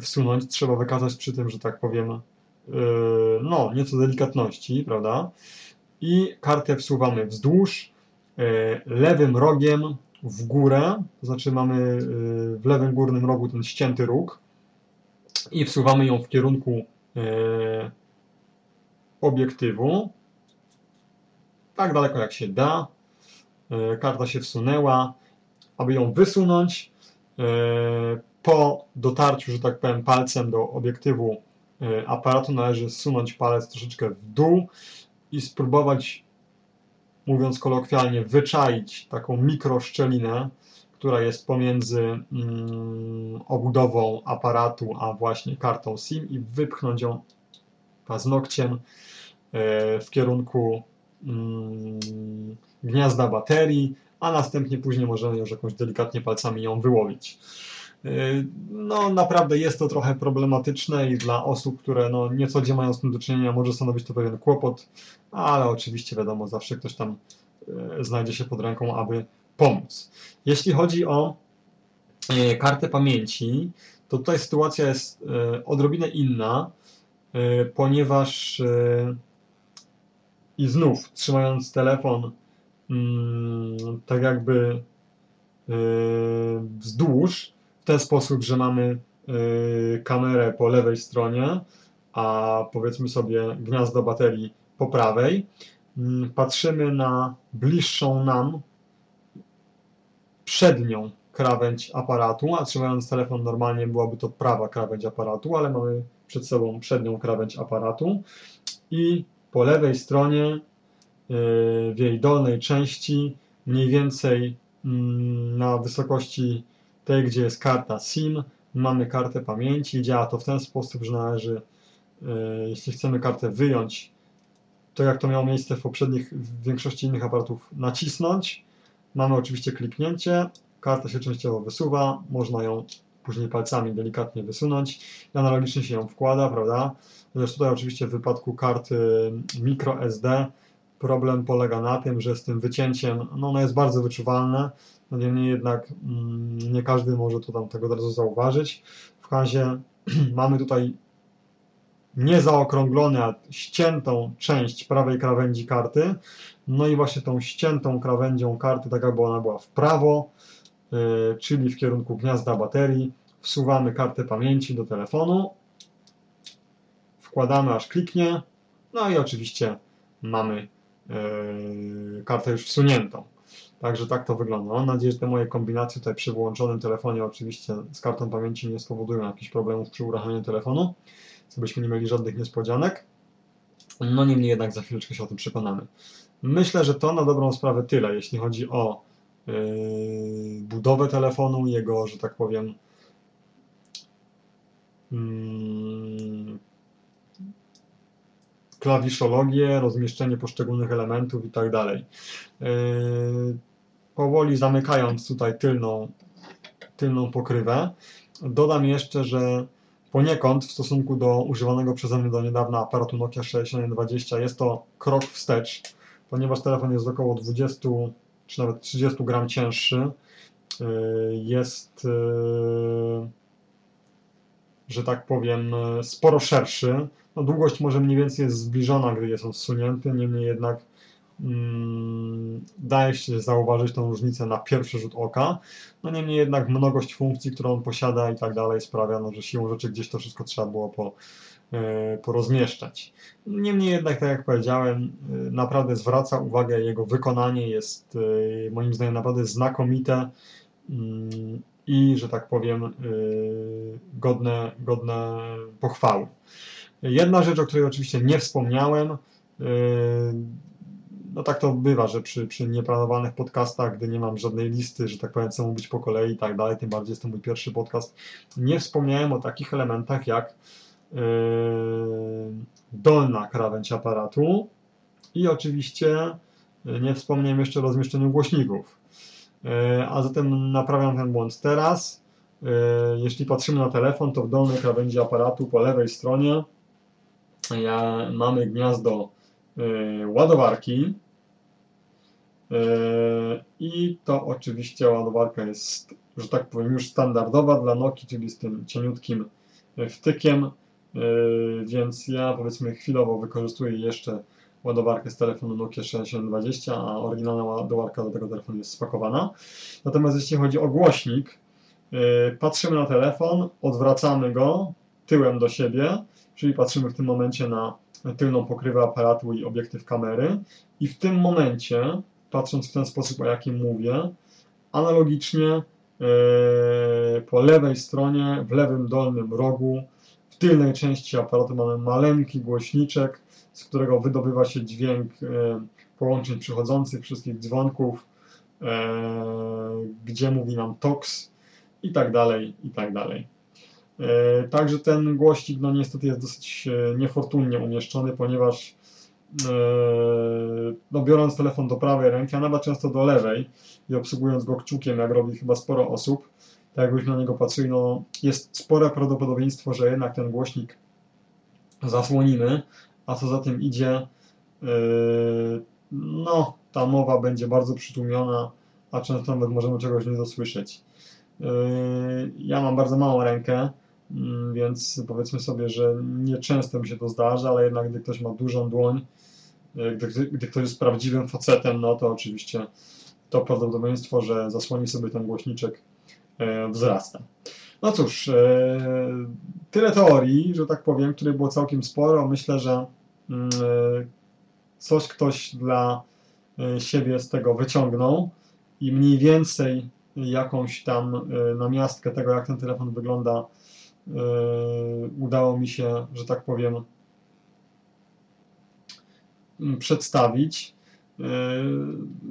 wsunąć. Trzeba wykazać przy tym, że tak powiem, yy, no, nieco delikatności, prawda? I kartę wsuwamy wzdłuż, yy, lewym rogiem w górę, to znaczy mamy y, w lewym górnym rogu ten ścięty róg i wsuwamy ją w kierunku obiektywu, tak daleko jak się da. Y, karta się wsunęła. Aby ją wysunąć, po dotarciu, że tak powiem, palcem do obiektywu aparatu należy zsunąć palec troszeczkę w dół i spróbować mówiąc kolokwialnie, wyczaić taką mikroszczelinę, która jest pomiędzy mm, obudową aparatu a właśnie kartą SIM i wypchnąć ją paznokciem e, w kierunku mm, gniazda baterii, a następnie później możemy już jakąś delikatnie palcami ją wyłowić. Y, no naprawdę jest to trochę problematyczne i dla osób, które no, nieco gdzie mają z tym do czynienia, może stanowić to pewien kłopot, ale oczywiście wiadomo, zawsze ktoś tam y, znajdzie się pod ręką, aby pomóc. Jeśli chodzi o kartę pamięci, to tutaj sytuacja jest odrobinę inna, ponieważ i znów trzymając telefon mm, tak jakby wzdłuż, ten sposób, że mamy y, kamerę po lewej stronie, a powiedzmy sobie gniazdo baterii po prawej. Mm, patrzymy na bliższą nam przednią krawędź aparatu, a trzymając telefon normalnie byłaby to prawa krawędź aparatu, ale mamy przed sobą przednią krawędź aparatu i po lewej stronie y, w jej dolnej części mniej więcej mm, na wysokości tej, gdzie jest karta SIM, mamy kartę pamięci. Działa to w ten sposób, że należy, e, jeśli chcemy kartę wyjąć, to jak to miało miejsce w poprzednich, w większości innych aparatów, nacisnąć. Mamy oczywiście kliknięcie, karta się częściowo wysuwa, można ją później palcami delikatnie wysunąć i analogicznie się ją wkłada, prawda? Chociaż tutaj oczywiście w wypadku karty microSD problem polega na tym, że z tym wycięciem, no ono jest bardzo wyczuwalne, no niemniej jednak mm, nie każdy może to tam tego od razu zauważyć. W razie *clears throat* mamy tutaj niezaokrąglone, a ściętą część prawej krawędzi karty. No i właśnie tą ściętą krawędzią karty, tak jakby ona była w prawo, czyli w kierunku gniazda baterii, wsuwamy kartę pamięci do telefonu, wkładamy aż kliknie, no i oczywiście mamy yy, kartę już wsuniętą. Także tak to wygląda. Mam nadzieję, że te moje kombinacje tutaj przy wyłączonym telefonie oczywiście z kartą pamięci nie spowodują jakichś problemów przy uruchamianiu telefonu, żebyśmy nie mieli żadnych niespodzianek. No niemniej jednak za chwileczkę się o tym przekonamy. Myślę, że to na dobrą sprawę tyle, jeśli chodzi o budowę telefonu, jego, że tak powiem, yy, klawiszologię, rozmieszczenie poszczególnych elementów i tak dalej. Powoli zamykając tutaj tylną, tylną pokrywę, dodam jeszcze, że poniekąd w stosunku do używanego przeze mnie do niedawna aparatu Nokia 6120 jest to krok wstecz, ponieważ telefon jest około 20 czy nawet 30 gram cięższy. Jest że tak powiem, e, sporo szerszy. No, długość może mniej więcej jest zbliżona, gdy jest on zsunięty, niemniej jednak mm, daje się zauważyć tą różnicę na pierwszy rzut oka. No niemniej jednak mnogość funkcji, którą on posiada i tak dalej sprawia, no, że siłą rzeczy gdzieś to wszystko trzeba było po, e, porozmieszczać. Niemniej jednak, tak jak powiedziałem, e, naprawdę zwraca uwagę jego wykonanie, jest moim zdaniem naprawdę znakomite. Mm, i, że tak powiem, godne, godne pochwały. Jedna rzecz, o której oczywiście nie wspomniałem, no tak to bywa, że przy, przy nieplanowanych podcastach, gdy nie mam żadnej listy, że tak powiem, co mówić po kolei i tak dalej, tym bardziej jest to mój pierwszy podcast, nie wspomniałem o takich elementach jak dolna krawędź aparatu i oczywiście nie wspomniałem jeszcze o rozmieszczeniu głośników. E, a zatem naprawiam ten błąd teraz. Jeśli patrzymy na telefon, to w dolnej krawędzi aparatu po lewej stronie mamy gniazdo ładowarki i to oczywiście ładowarka jest, że tak powiem, już standardowa dla Noki, czyli z tym cieniutkim wtykiem, więc ja powiedzmy chwilowo wykorzystuję jeszcze ładowarkę z telefonu Nokia 6720, a oryginalna ładowarka do tego telefonu jest spakowana. Natomiast jeśli chodzi o głośnik, yy, patrzymy na telefon, odwracamy go tyłem do siebie, czyli patrzymy w tym momencie na tylną pokrywę aparatu i obiektyw kamery i w tym momencie, patrząc w ten sposób, o jakim mówię, analogicznie yy, po lewej stronie, w lewym dolnym rogu, w tylnej części aparatu mamy maleńki głośniczek, z którego wydobywa się dźwięk e, połączeń przychodzących, wszystkich dzwonków, e, gdzie mówi nam TOX i tak dalej, i tak dalej. E, także ten głośnik no niestety jest dosyć niefortunnie umieszczony, ponieważ no, biorąc telefon do prawej ręki, a nawet często do lewej i obsługując go kciukiem, jak robi chyba sporo osób, tak jakbyśmy na niego patrzyli, no jest spore prawdopodobieństwo, że jednak ten głośnik zasłonimy, a co za tym idzie, yy, no, ta mowa będzie bardzo przytłumiona, a często nawet możemy czegoś nie dosłyszeć. Yy, ja mam bardzo małą rękę, mm, więc powiedzmy sobie, że nieczęsto mi się to zdarza, ale jednak gdy ktoś ma dużą dłoń, yy, gdy, gdy ktoś jest prawdziwym facetem, no to oczywiście to prawdopodobieństwo, że zasłoni sobie ten głośniczek wzrasta. No cóż, tyle teorii, że tak powiem, której było całkiem sporo. Myślę, że Mm, e, coś ktoś dla e, siebie z tego wyciągnął i mniej więcej jakąś tam e, namiastkę tego, jak ten telefon wygląda, udało mi się, że tak powiem, przedstawić.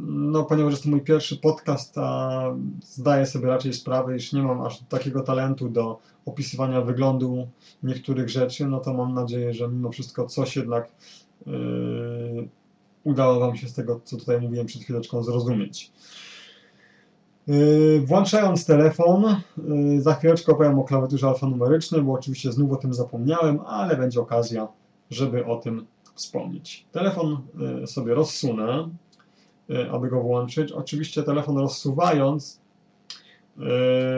No, ponieważ jest to mój pierwszy podcast, a zdaję sobie raczej sprawę, iż nie mam aż takiego talentu do opisywania wyglądu niektórych rzeczy, no to mam nadzieję, że mimo wszystko coś jednak yy, udało Wam się z tego, co tutaj mówiłem przed chwileczką, zrozumieć. Yy, włączając telefon, yy, za chwileczkę opowiem o klawiaturze alfanumerycznej, bo oczywiście znów o tym zapomniałem, ale będzie okazja, żeby o tym wspomnieć. Telefon y, sobie rozsunę, y, aby go włączyć. Oczywiście telefon rozsuwając,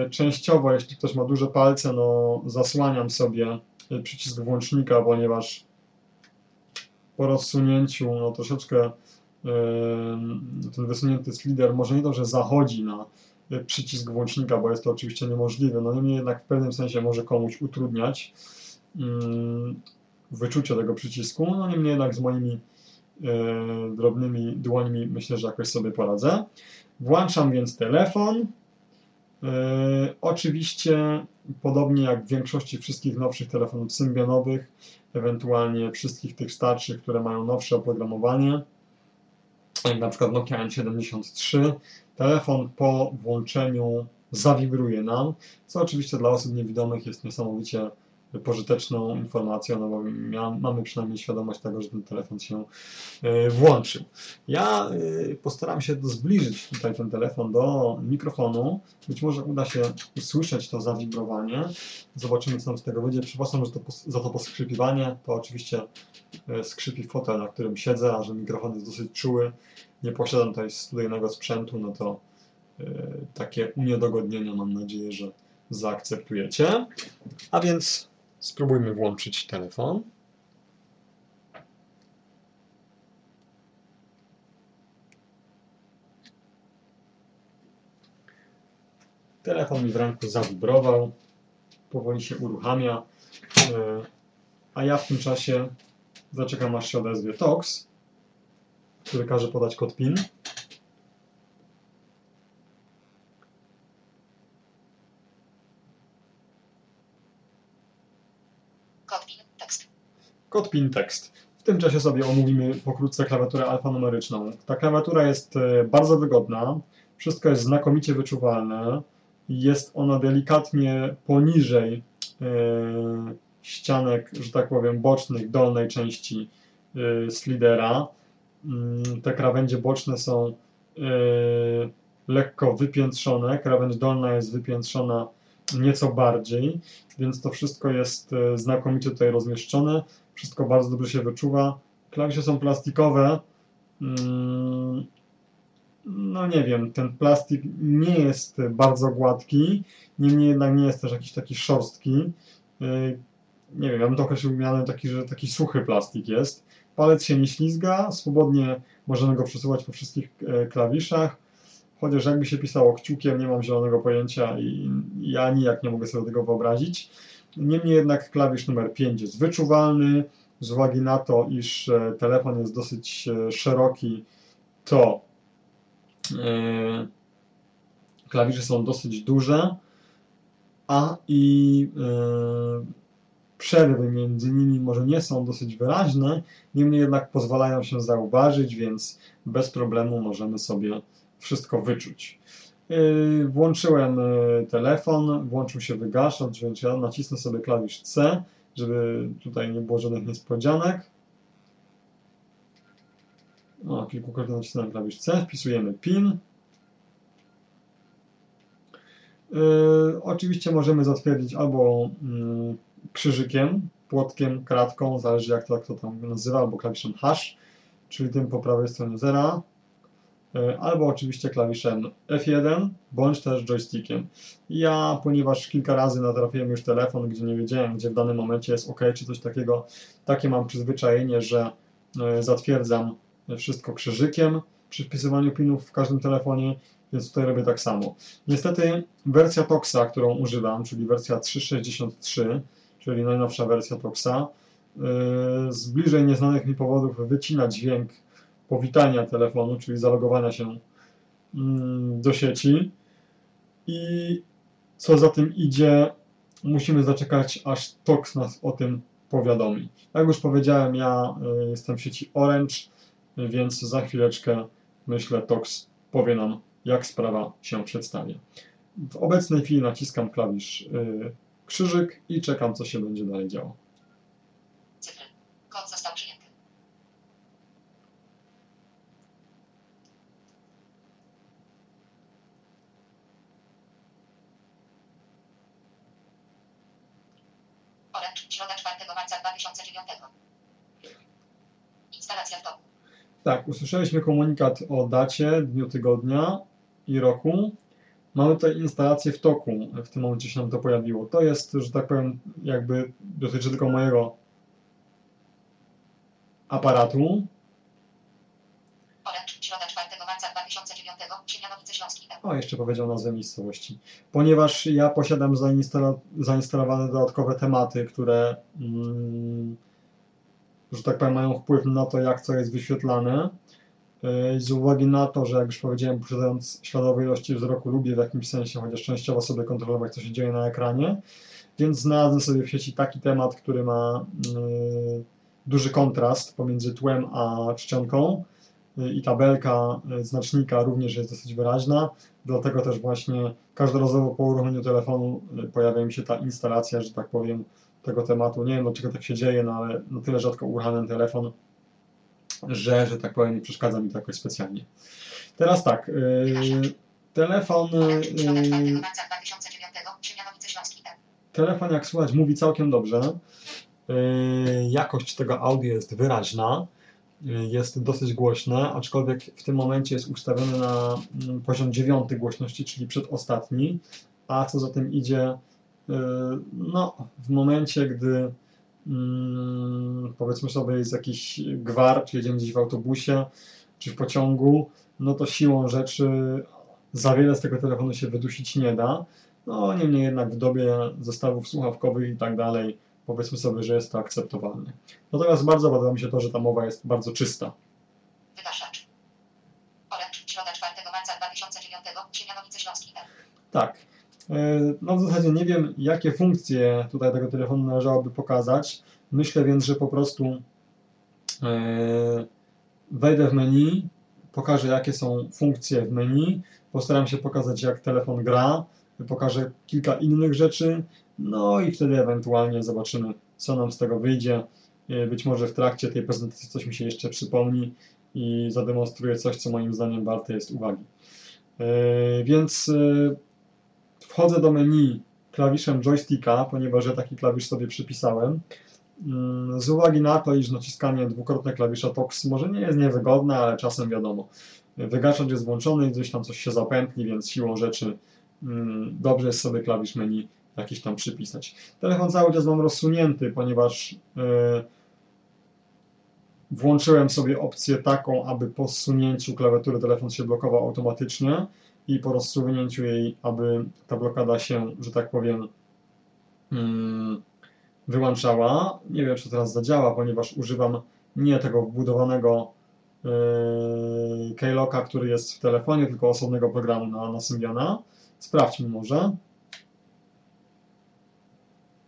y, częściowo, jeśli ktoś ma duże palce, no zasłaniam sobie przycisk włącznika, ponieważ po rozsunięciu, no troszeczkę ten wysunięty slider może nie to, że zachodzi na przycisk włącznika, bo jest to oczywiście niemożliwe, no niemniej jednak w pewnym sensie może komuś utrudniać wyczucie tego przycisku. No niemniej jednak z moimi e, drobnymi dłońmi myślę, że jakoś sobie poradzę. Włączam więc telefon. E, oczywiście, podobnie jak w większości wszystkich nowszych telefonów symbionowych, ewentualnie wszystkich tych starszych, które mają nowsze oprogramowanie, jak na przykład Nokia N73, telefon po włączeniu zawibruje nam, co oczywiście dla osób niewidomych jest niesamowicie pożyteczną informacją, no bo mamy przynajmniej świadomość tego, że ten telefon się e, włączył. Ja e, postaram się zbliżyć tutaj ten telefon do mikrofonu. Być może uda się usłyszeć to zawibrowanie. Zobaczymy, co nam z tego wyjdzie. Przepraszam że to, za to poskrzypiwanie. To oczywiście e, skrzypi fotel, na którym siedzę, a że mikrofon jest dosyć czuły. Nie posiadam tutaj studyjnego sprzętu, no to takie uniedogodnienia mam nadzieję, że zaakceptujecie. A więc Spróbujmy włączyć telefon. Telefon mi w ręku zawibrował, powoli się uruchamia, e, a ja w tym czasie zaczekam aż się odezwie TOX, który każe podać kod PIN. Kod PIN tekst. W tym czasie sobie omówimy pokrótce klawiaturę alfanumeryczną. Ta klawiatura jest e, bardzo wygodna, wszystko jest znakomicie wyczuwalne, jest ona delikatnie poniżej e, ścianek, że tak powiem, bocznych dolnej części e, slidera. Mm, te krawędzie boczne są lekko wypiętrzone, krawędź dolna jest wypiętrzona nieco bardziej, więc to wszystko jest znakomicie tutaj rozmieszczone. Wszystko bardzo dobrze się wyczuwa. Klawisze są plastikowe. Mm, no nie wiem, ten plastik nie jest bardzo gładki, niemniej jednak nie jest też jakiś taki szorstki. Y, nie wiem, ja bym to określił mianem taki, że taki suchy plastik jest. Palec się nie ślizga, swobodnie możemy go przesuwać po wszystkich e, klawiszach. Chociaż jakby się pisało kciukiem, nie mam zielonego pojęcia i ja nijak nie mogę sobie tego wyobrazić. Niemniej jednak klawisz numer 5 jest wyczuwalny. Z uwagi na to, iż e, telefon jest dosyć e, szeroki, to e, klawisze są dosyć duże, a i przerwy między nimi może nie są dosyć wyraźne, niemniej jednak pozwalają się zauważyć, więc bez problemu możemy sobie wszystko wyczuć. Yy, włączyłem yy, telefon, włączył się wygaszacz, więc ja nacisnę sobie klawisz C, żeby tutaj nie było żadnych niespodzianek. No, kilkukrotnie nacisnąłem klawisz C, wpisujemy PIN. Yy, oczywiście możemy zatwierdzić albo yy, krzyżykiem, płotkiem, kratką, zależy jak to kto tam nazywa, albo klawiszem hash, czyli tym po prawej stronie zera. E, albo oczywiście klawiszem F1, bądź też joystickiem. Ja, ponieważ kilka razy natrafiłem już telefon, gdzie nie wiedziałem, gdzie w danym momencie jest OK, czy coś takiego, takie mam przyzwyczajenie, że e, zatwierdzam wszystko krzyżykiem przy wpisywaniu pinów w każdym telefonie, więc tutaj robię tak samo. Niestety wersja Toxa, którą używam, czyli wersja 3.63, czyli najnowsza wersja Toxa, e, z bliżej nieznanych mi powodów wycina dźwięk powitania telefonu, czyli zalogowania się mm, do sieci. I co za tym idzie, musimy zaczekać, aż TOX nas o tym powiadomi. Jak już powiedziałem, ja y, jestem w sieci Orange, więc za chwileczkę, myślę, TOX powie nam, jak sprawa się przedstawia. W obecnej chwili naciskam klawisz y, krzyżyk i czekam, co się będzie dalej działo. Środa 4 marca 2009. Instalacja w toku. Tak, usłyszeliśmy komunikat o dacie, dniu tygodnia i roku. Mamy tutaj instalację w toku, w tym momencie się nam to pojawiło. To jest, że tak powiem, jakby dotyczy tylko mojego aparatu. O, jeszcze powiedział nazwę miejscowości. Ponieważ ja posiadam zainstalowane dodatkowe tematy, które, mm, że tak powiem, mają wpływ na to, jak co jest wyświetlane. Y, z uwagi na to, że jak już powiedziałem, posiadając śladowe ilości wzroku, lubię w jakimś sensie, chociaż częściowo sobie kontrolować, co się dzieje na ekranie, więc znalazłem sobie w sieci taki temat, który ma yy, duży kontrast pomiędzy tłem a czcionką i tabelka e, znacznika również jest dosyć wyraźna, dlatego też właśnie każdorazowo po uruchomieniu telefonu e, pojawia mi się ta instalacja, że tak powiem, tego tematu. Nie wiem, dlaczego tak się dzieje, no ale na tyle rzadko uruchamiam telefon, że, że tak powiem, nie przeszkadza mi to jakoś specjalnie. Teraz tak, yy, telefon, Polak, środek 4 yy, marca 2009, Siemianowice Śląski, M. telefon jak słychać mówi całkiem dobrze. Yy, Jakość tego audio jest wyraźna, jest dosyć głośne, aczkolwiek w tym momencie jest ustawiony na mm, poziom dziewiąty głośności, czyli przedostatni, a co za tym idzie, yy, no, w momencie, gdy mm, powiedzmy sobie jest jakiś gwar, czy jedziemy gdzieś w autobusie, czy w pociągu, no to siłą rzeczy za wiele z tego telefonu się wydusić nie da. No, niemniej jednak w dobie zestawów słuchawkowych i tak dalej, powiedzmy sobie, że jest to akceptowalne. Natomiast bardzo podoba mi się to, że ta mowa jest bardzo czysta. Wygaszacz. Polak, środa 4 marca 2009, Siemianowice Śląski. Tak. E, No w zasadzie nie wiem, jakie funkcje tutaj tego telefonu należałoby pokazać. Myślę więc, że po prostu e, wejdę w menu, pokażę jakie są funkcje w menu, postaram się pokazać jak telefon gra, pokażę kilka innych rzeczy, no i wtedy ewentualnie zobaczymy, co nam z tego wyjdzie. E, Być może w trakcie tej prezentacji coś mi się jeszcze przypomni i zademonstruję coś, co moim zdaniem warte jest uwagi. E, Więc e, wchodzę do menu klawiszem joysticka, ponieważ ja taki klawisz sobie przypisałem. Mm, Z uwagi na to, iż naciskanie dwukrotne klawisza TOX może nie jest niewygodne, ale czasem wiadomo, wygaszacz jest włączony i gdzieś tam coś się zapętli, więc siłą rzeczy mm, dobrze jest sobie klawisz menu jakiś tam przypisać. Telefon cały czas mam rozsunięty, ponieważ e, włączyłem sobie opcję taką, aby po zsunięciu klawiatury telefon się blokował automatycznie i po rozsunięciu jej, aby ta blokada się, że tak powiem, mm, wyłączała. Nie wiem, czy teraz zadziała, ponieważ używam nie tego wbudowanego yy, keylocka, który jest w telefonie, tylko osobnego programu na, na Symbiana. Sprawdźmy może.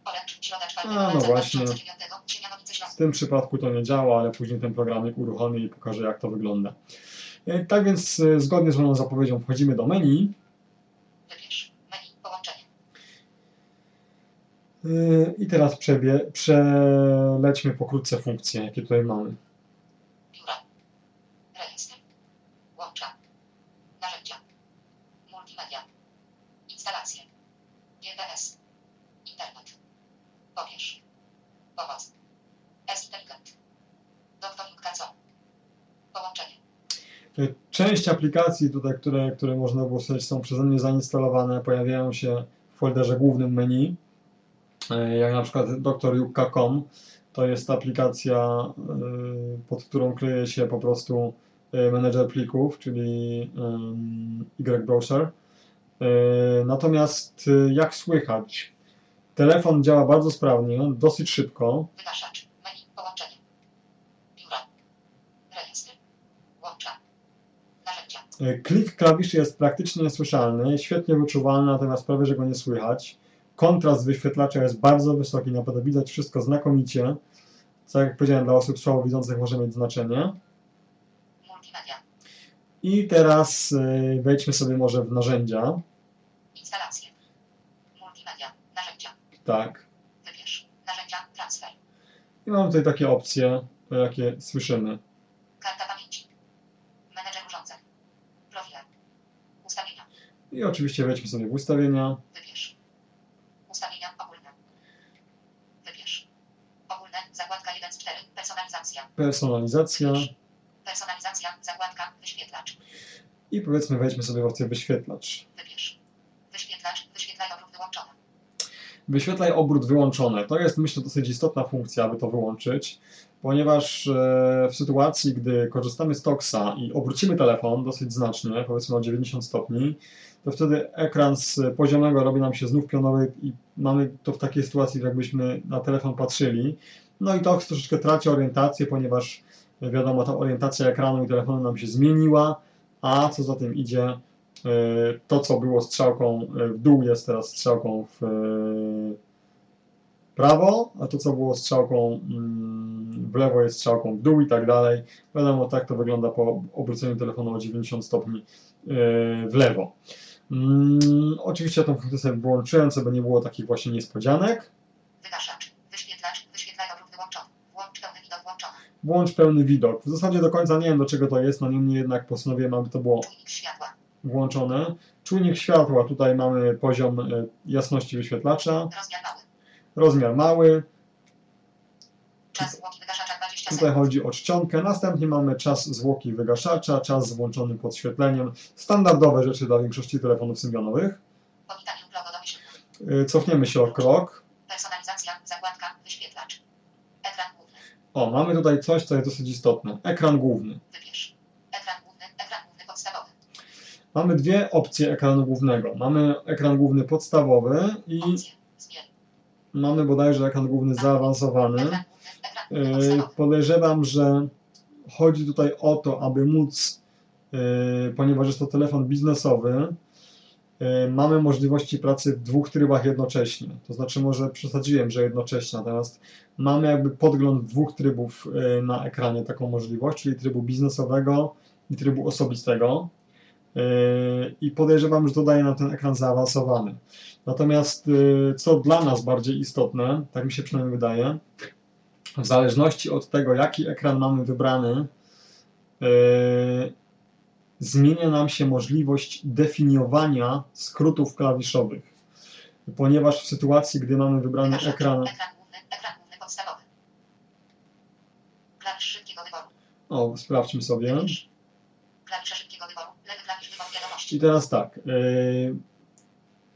Polak, środa 4 A, no właśnie. 2009, Siemianowice W tym przypadku to nie działa, ale później ten programik uruchomię i pokażę, jak to wygląda. Yy, Tak więc, yy, zgodnie z moją zapowiedzią, wchodzimy do menu. Yy, I teraz przebie, przelećmy pokrótce funkcje, jakie tutaj mamy. Biura. Rejestr. Łącza. Narzędzia. Multimedia. Instalacje. GPS. Internet. Pobierz. Pomoc. S-Intelligent. Doktor Co. Połączenie. Yy, Część aplikacji tutaj, które, które można było są przeze mnie zainstalowane, pojawiają się w folderze głównym menu, Yy, jak na przykład drjuk.com. To jest aplikacja, yy, pod którą kryje się po prostu yy, menedżer plików, czyli Y-Browser. Natomiast jak słychać, telefon działa bardzo sprawnie, dosyć szybko. Menu. Połączenie. Biura. Rejestr. Łącza. Narzędzia. E, Klik klawiszy jest praktycznie niesłyszalny, świetnie wyczuwalny, natomiast prawie, że go nie słychać. Kontrast wyświetlacza jest bardzo wysoki, naprawdę widać wszystko znakomicie. Co jak powiedziałem, dla osób słabowidzących może mieć znaczenie. Multimedia. I teraz e, wejdźmy sobie może w narzędzia. Instalacje. Multimedia. Narzędzia. Tak. Wybierz. Narzędzia. Transfer. I mam tutaj takie opcje, jakie słyszymy. Karta pamięci. Menedżer urządzeń. Profile. Ustawienia. I oczywiście wejdźmy sobie w ustawienia. Wybierz. Ustawienia ogólne. Wybierz. Ogólne. Zakładka 1 z 4. Personalizacja. Personalizacja. Personalizacja. Zakładka. Wyświetlacz. I powiedzmy wejdźmy sobie w opcję wyświetlacz. Wybierz. Wyświetlacz. Wyświetlaj obrót wyłączony. Wyświetlaj obrót wyłączony. To jest myślę dosyć istotna funkcja, aby to wyłączyć, ponieważ e, w sytuacji, gdy korzystamy z Toxa i obrócimy telefon dosyć znacznie, powiedzmy o 90 stopni, to wtedy ekran z poziomego robi nam się znów pionowy i mamy to w takiej sytuacji, jakbyśmy na telefon patrzyli. No i Tox troszeczkę traci orientację, ponieważ e, wiadomo, ta orientacja ekranu i telefonu nam się zmieniła, a co za tym idzie, e, to, co było strzałką w dół, jest teraz strzałką w prawo, a to, co było strzałką mm, w lewo, jest strzałką w dół i tak dalej. Wiadomo, tak to wygląda po obróceniu telefonu o 90 stopni e, w lewo. Mm, oczywiście tą funkcję sobie włączyłem, żeby nie było takich właśnie niespodzianek. Wygaszacz, wyświetlacz, wyświetlacz wyłączony, włącz pełny widok. Włącz pełny widok. W zasadzie do końca nie wiem, do czego to jest, no niemniej jednak postanowiłem, aby to było włączone. Czujnik światła, tutaj mamy poziom e, jasności wyświetlacza. Rozmiar mały rozmiar mały, Czas zwłoki wygaszacza 20 tutaj sekund. chodzi o czcionkę, następnie mamy czas zwłoki wygaszacza, czas z włączonym podświetleniem, standardowe rzeczy dla większości telefonów symbionowych. E, Cofniemy się o krok. Personalizacja. Zakładka. Wyświetlacz. Ekran główny. O, mamy tutaj coś, co jest dosyć istotne. Ekran główny. Wybierz. Ekran główny. Ekran główny podstawowy. Mamy dwie opcje ekranu głównego. Mamy ekran główny podstawowy i Opcje. Mamy bodajże ekran główny zaawansowany. Podstawowy. Podejrzewam, że chodzi tutaj o to, aby móc, yy, ponieważ jest to telefon biznesowy, yy, mamy możliwości pracy w dwóch trybach jednocześnie. To znaczy, może przesadziłem, że jednocześnie, natomiast mamy jakby podgląd dwóch trybów na ekranie, taką możliwość, czyli trybu biznesowego i trybu osobistego. Yy, I podejrzewam, że dodaje nam ten ekran zaawansowany. Natomiast, yy, co dla nas bardziej istotne, tak mi się przynajmniej wydaje, w zależności od tego, jaki ekran mamy wybrany, yy, zmienia nam się możliwość definiowania skrótów klawiszowych. Ponieważ w sytuacji, gdy mamy wybrany Wygaszacz. ekran, Ekran główny. Ekran główny podstawowy. Klawisz szybkiego wyboru. o, sprawdźmy sobie. Wybierz. Klawisze szybkiego wyboru. Lewy klawisz wyboru wiadomości. I teraz tak, yy,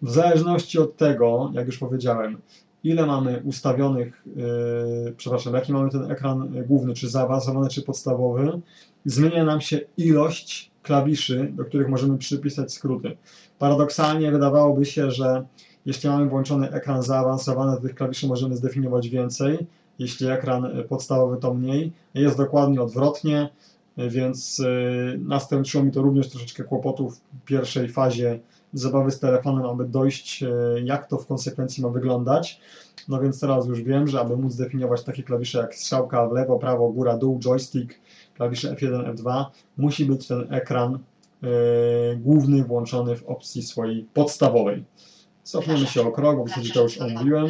w zależności od tego, jak już powiedziałem, ile mamy ustawionych, yy, przepraszam, jaki mamy ten ekran główny, czy zaawansowany, czy podstawowy, zmienia nam się ilość klawiszy, do których możemy przypisać skróty. Paradoksalnie wydawałoby się, że jeśli mamy włączony ekran zaawansowany, tych klawiszy możemy zdefiniować więcej, jeśli ekran podstawowy to mniej. Jest dokładnie odwrotnie, więc yy, nastąpiło mi to również troszeczkę kłopotów w pierwszej fazie zabawy z telefonem, aby dojść, yy, jak to w konsekwencji ma wyglądać. No więc teraz już wiem, że aby móc zdefiniować takie klawisze jak strzałka w lewo, prawo, góra, dół, joystick, klawisze F1, F2, musi być ten ekran yy, główny włączony w opcji swojej podstawowej. Cofniemy się o krok, bo w zasadzie to już omówiłem.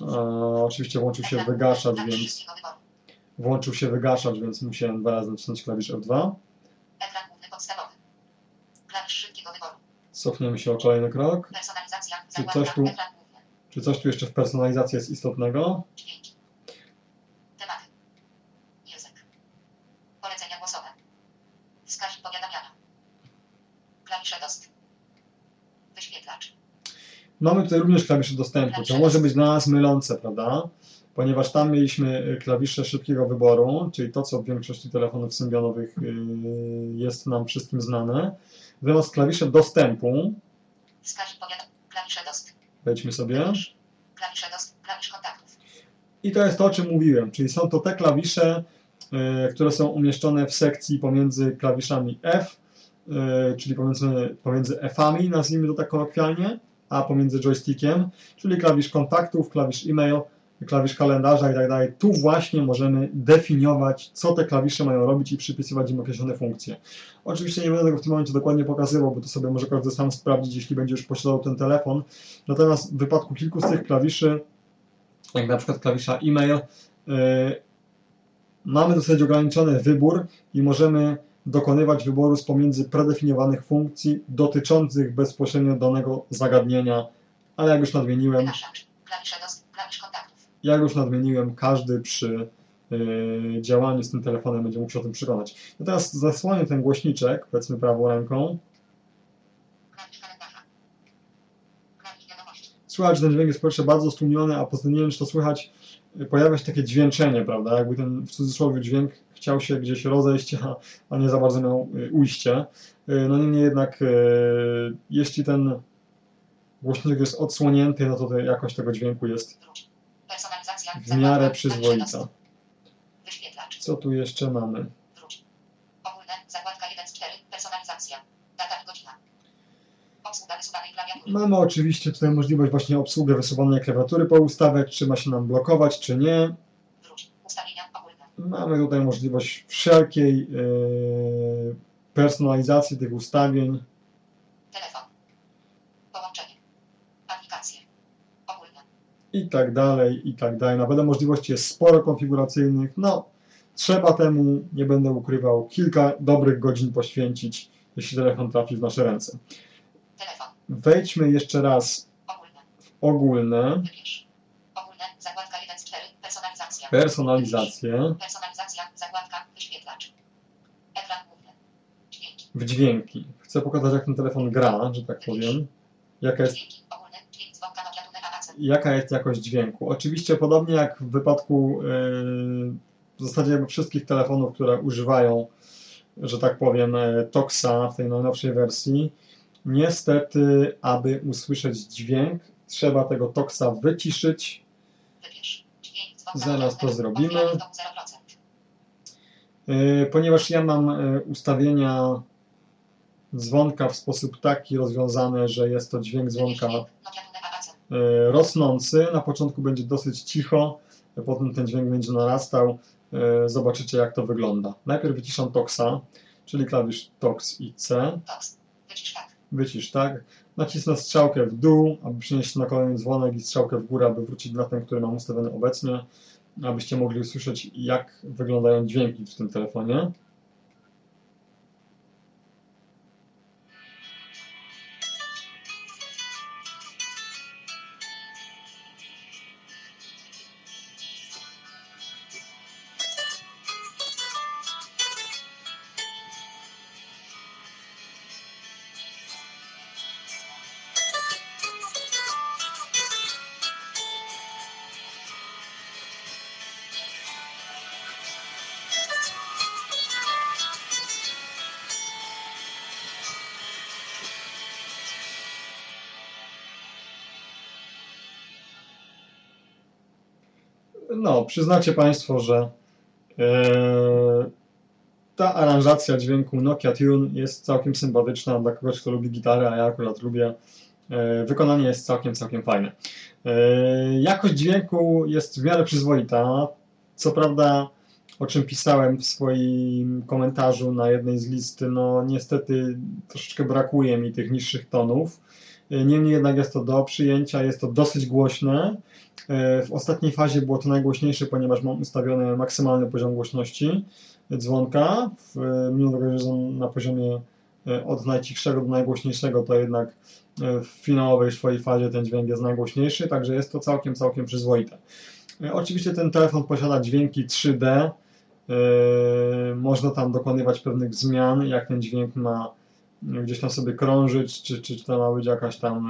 E, oczywiście włączył się wygaszacz, więc. Włączył się wygaszacz, więc musiałem dwa razy nacisnąć klawisz F2. Ekran główny podstawowy. Klawisz szybkiego wyboru. Cofniemy się o kolejny krok. Personalizacja. Czy coś tu-. Czy coś tu jeszcze w personalizacji jest istotnego? Dźwięki. Tematy. Język. Polecenia głosowe. Wskaźnik powiadamiania. Klawisze dost. Wyświetlacz. Mamy tutaj również klawisze dostępu, co może być dla nas mylące, prawda? Ponieważ tam mieliśmy y, klawisze szybkiego wyboru, czyli to, co w większości telefonów symbionowych y, jest nam wszystkim znane. Natomiast klawisze dostępu, Wskaźnik powiadamiania. Klawisze dost. wejdźmy sobie, Klawisz. Klawisze dost. Klawisz kontaktów. i to jest to, o czym mówiłem, czyli są to te klawisze, y, które są umieszczone w sekcji pomiędzy klawiszami F, czyli pomiędzy, pomiędzy F-ami, nazwijmy to tak kolokwialnie, a pomiędzy joystickiem, czyli klawisz kontaktów, klawisz e-mail, klawisz kalendarza i tak dalej. Tu właśnie możemy definiować, co te klawisze mają robić i przypisywać im określone funkcje. Oczywiście nie będę tego w tym momencie dokładnie pokazywał, bo to sobie może każdy sam sprawdzić, jeśli będzie już posiadał ten telefon. Natomiast w wypadku kilku z tych klawiszy, jak na przykład klawisza e-mail, yy, mamy dosyć ograniczony wybór i możemy dokonywać wyboru z pomiędzy predefiniowanych funkcji dotyczących bezpośrednio danego zagadnienia, ale jak już nadmieniłem, jak już nadmieniłem, każdy przy yy, działaniu z tym telefonem będzie mógł się o tym przekonać. No teraz zasłonię ten głośniczek, powiedzmy prawą ręką. Słychać, że ten dźwięk jest po pierwsze bardzo stłumiony, a poza tym nie wiem, czy to słychać, pojawia się takie dźwięczenie, prawda? Jakby ten w cudzysłowie dźwięk chciał się gdzieś rozejść, a, a nie za bardzo miał yy, ujście. Yy, No niemniej jednak, yy, jeśli ten głośnik jest odsłonięty, no to jakość tego dźwięku jest w miarę przyzwoita. Co tu jeszcze mamy? Wróć. Ogólne. Zakładka 1 z 4. Personalizacja. Data i godzina. Obsługa wysuwanej klawiatury. Mamy oczywiście tutaj możliwość właśnie obsługi wysuwanej klawiatury poustawek, czy ma się nam blokować, czy nie. Mamy tutaj możliwość wszelkiej yy, personalizacji tych ustawień. Telefon. Połączenie. Aplikacje. Ogólne. i tak dalej, i tak dalej. Naprawdę możliwości jest sporo konfiguracyjnych. No, trzeba temu, nie będę ukrywał, kilka dobrych godzin poświęcić, jeśli telefon trafi w nasze ręce. Telefon. Wejdźmy jeszcze raz Ogólne. w ogólne, Wybierz. Ogólne. Zakładka 1 z 4. Personalizacja. Personalizację, Personalizacja. Zakładka. Wyświetlacz. Ekran główny. Dźwięki. w dźwięki. Chcę pokazać, jak ten telefon gra, że tak powiem. Jaka jest jaka jest jakość dźwięku. Oczywiście podobnie jak w wypadku yy, w zasadzie jakby wszystkich telefonów, które używają, że tak powiem, e, Toxa w tej najnowszej wersji, niestety, aby usłyszeć dźwięk, trzeba tego Toxa wyciszyć. Zaraz to zrobimy. Otwieranie w domu 0%. Yy, ponieważ ja mam yy, ustawienia dzwonka w sposób taki rozwiązane, że jest to dźwięk dzwonka e, rosnący. Na początku będzie dosyć cicho, potem ten dźwięk będzie narastał. E, Zobaczycie, jak to wygląda. Najpierw wyciszam Toxa, czyli klawisz Tox i C. Wycisz tak. Nacisnę strzałkę w dół, aby przynieść na kolejny dzwonek i strzałkę w górę, aby wrócić na ten, który mam ustawiony obecnie, abyście mogli usłyszeć, jak wyglądają dźwięki w tym telefonie. Przyznacie Państwo, że e, ta aranżacja dźwięku Nokia Tune jest całkiem sympatyczna dla kogoś, kto lubi gitarę, a ja akurat lubię. E, wykonanie jest całkiem, całkiem fajne. E, jakość dźwięku jest w miarę przyzwoita. Co prawda, o czym pisałem w swoim komentarzu na jednej z listy, no niestety troszeczkę brakuje mi tych niższych tonów. E, Niemniej jednak jest to do przyjęcia, jest to dosyć głośne. E, W ostatniej fazie było to najgłośniejsze, ponieważ mam ustawiony maksymalny poziom głośności dzwonka. W, mimo tego, że na poziomie e, od najcichszego do najgłośniejszego, to jednak e, w finałowej swojej fazie ten dźwięk jest najgłośniejszy, także jest to całkiem, całkiem przyzwoite. E, Oczywiście ten telefon posiada dźwięki 3D. e, Można tam dokonywać pewnych zmian, jak ten dźwięk ma gdzieś tam sobie krążyć, czy, czy, czy to ma być jakaś tam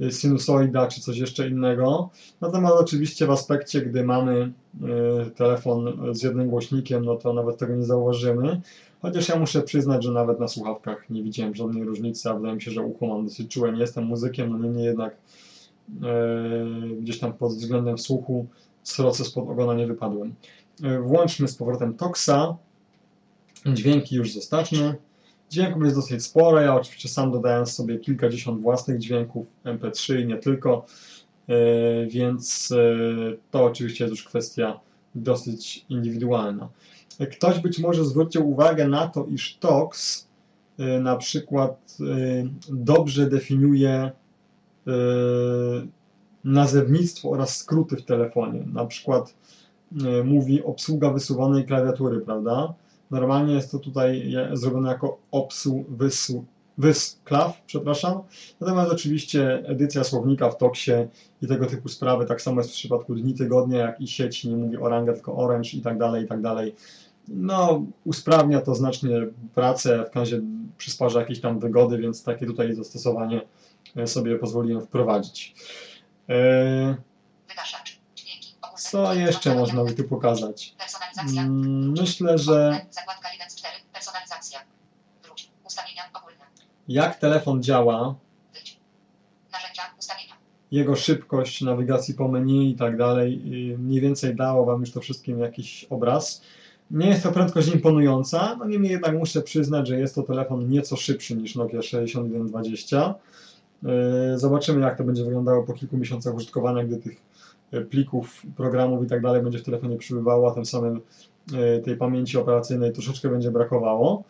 e, sinusoida, czy coś jeszcze innego. Natomiast oczywiście w aspekcie, gdy mamy e, telefon z jednym głośnikiem, no to nawet tego nie zauważymy. Chociaż ja muszę przyznać, że nawet na słuchawkach nie widziałem żadnej różnicy, a wydaje mi się, że ucho mam dosyć czułe. Nie jestem muzykiem, no niemniej jednak e, gdzieś tam pod względem słuchu sroce spod ogona nie wypadłem. Włączmy z powrotem Toxa. Dźwięki już zostawmy. Dźwięków jest dosyć sporo. Ja oczywiście sam dodałem sobie kilkadziesiąt własnych dźwięków MP3 i nie tylko, e, więc e, to oczywiście jest już kwestia dosyć indywidualna. Ktoś być może zwrócił uwagę na to, iż TOX e, na przykład dobrze definiuje nazewnictwo oraz skróty w telefonie. Na przykład mówi obsługa wysuwanej klawiatury, prawda? Normalnie jest to tutaj zrobione jako obsu wysu, wys klaw, przepraszam. Natomiast oczywiście edycja słownika w Toksie i tego typu sprawy, tak samo jest w przypadku dni tygodnia, jak i sieci, nie mówi Orange, tylko Orange i tak dalej, i tak dalej. No, usprawnia to znacznie pracę, w razie przysparza jakieś tam wygody, więc takie tutaj zastosowanie sobie pozwoliłem wprowadzić. E, Wygaszacz. Co jeszcze można by tu pokazać? Personalizacja. Mm, Myślę, że Ogólne. Zakładka 1 z 4. Personalizacja. Wróć. Ustawienia ogólne. jak telefon działa, Wyjdź. Narzędzia. Ustawienia. jego szybkość nawigacji po menu i tak dalej, y, mniej więcej dało Wam już to wszystkim jakiś obraz. Nie jest to prędkość imponująca, no niemniej jednak muszę przyznać, że jest to telefon nieco szybszy niż Nokia 6120. Y, Zobaczymy, jak to będzie wyglądało po kilku miesiącach użytkowania, gdy tych plików, programów i tak dalej będzie w telefonie przybywało, a tym samym y, tej pamięci operacyjnej troszeczkę będzie brakowało,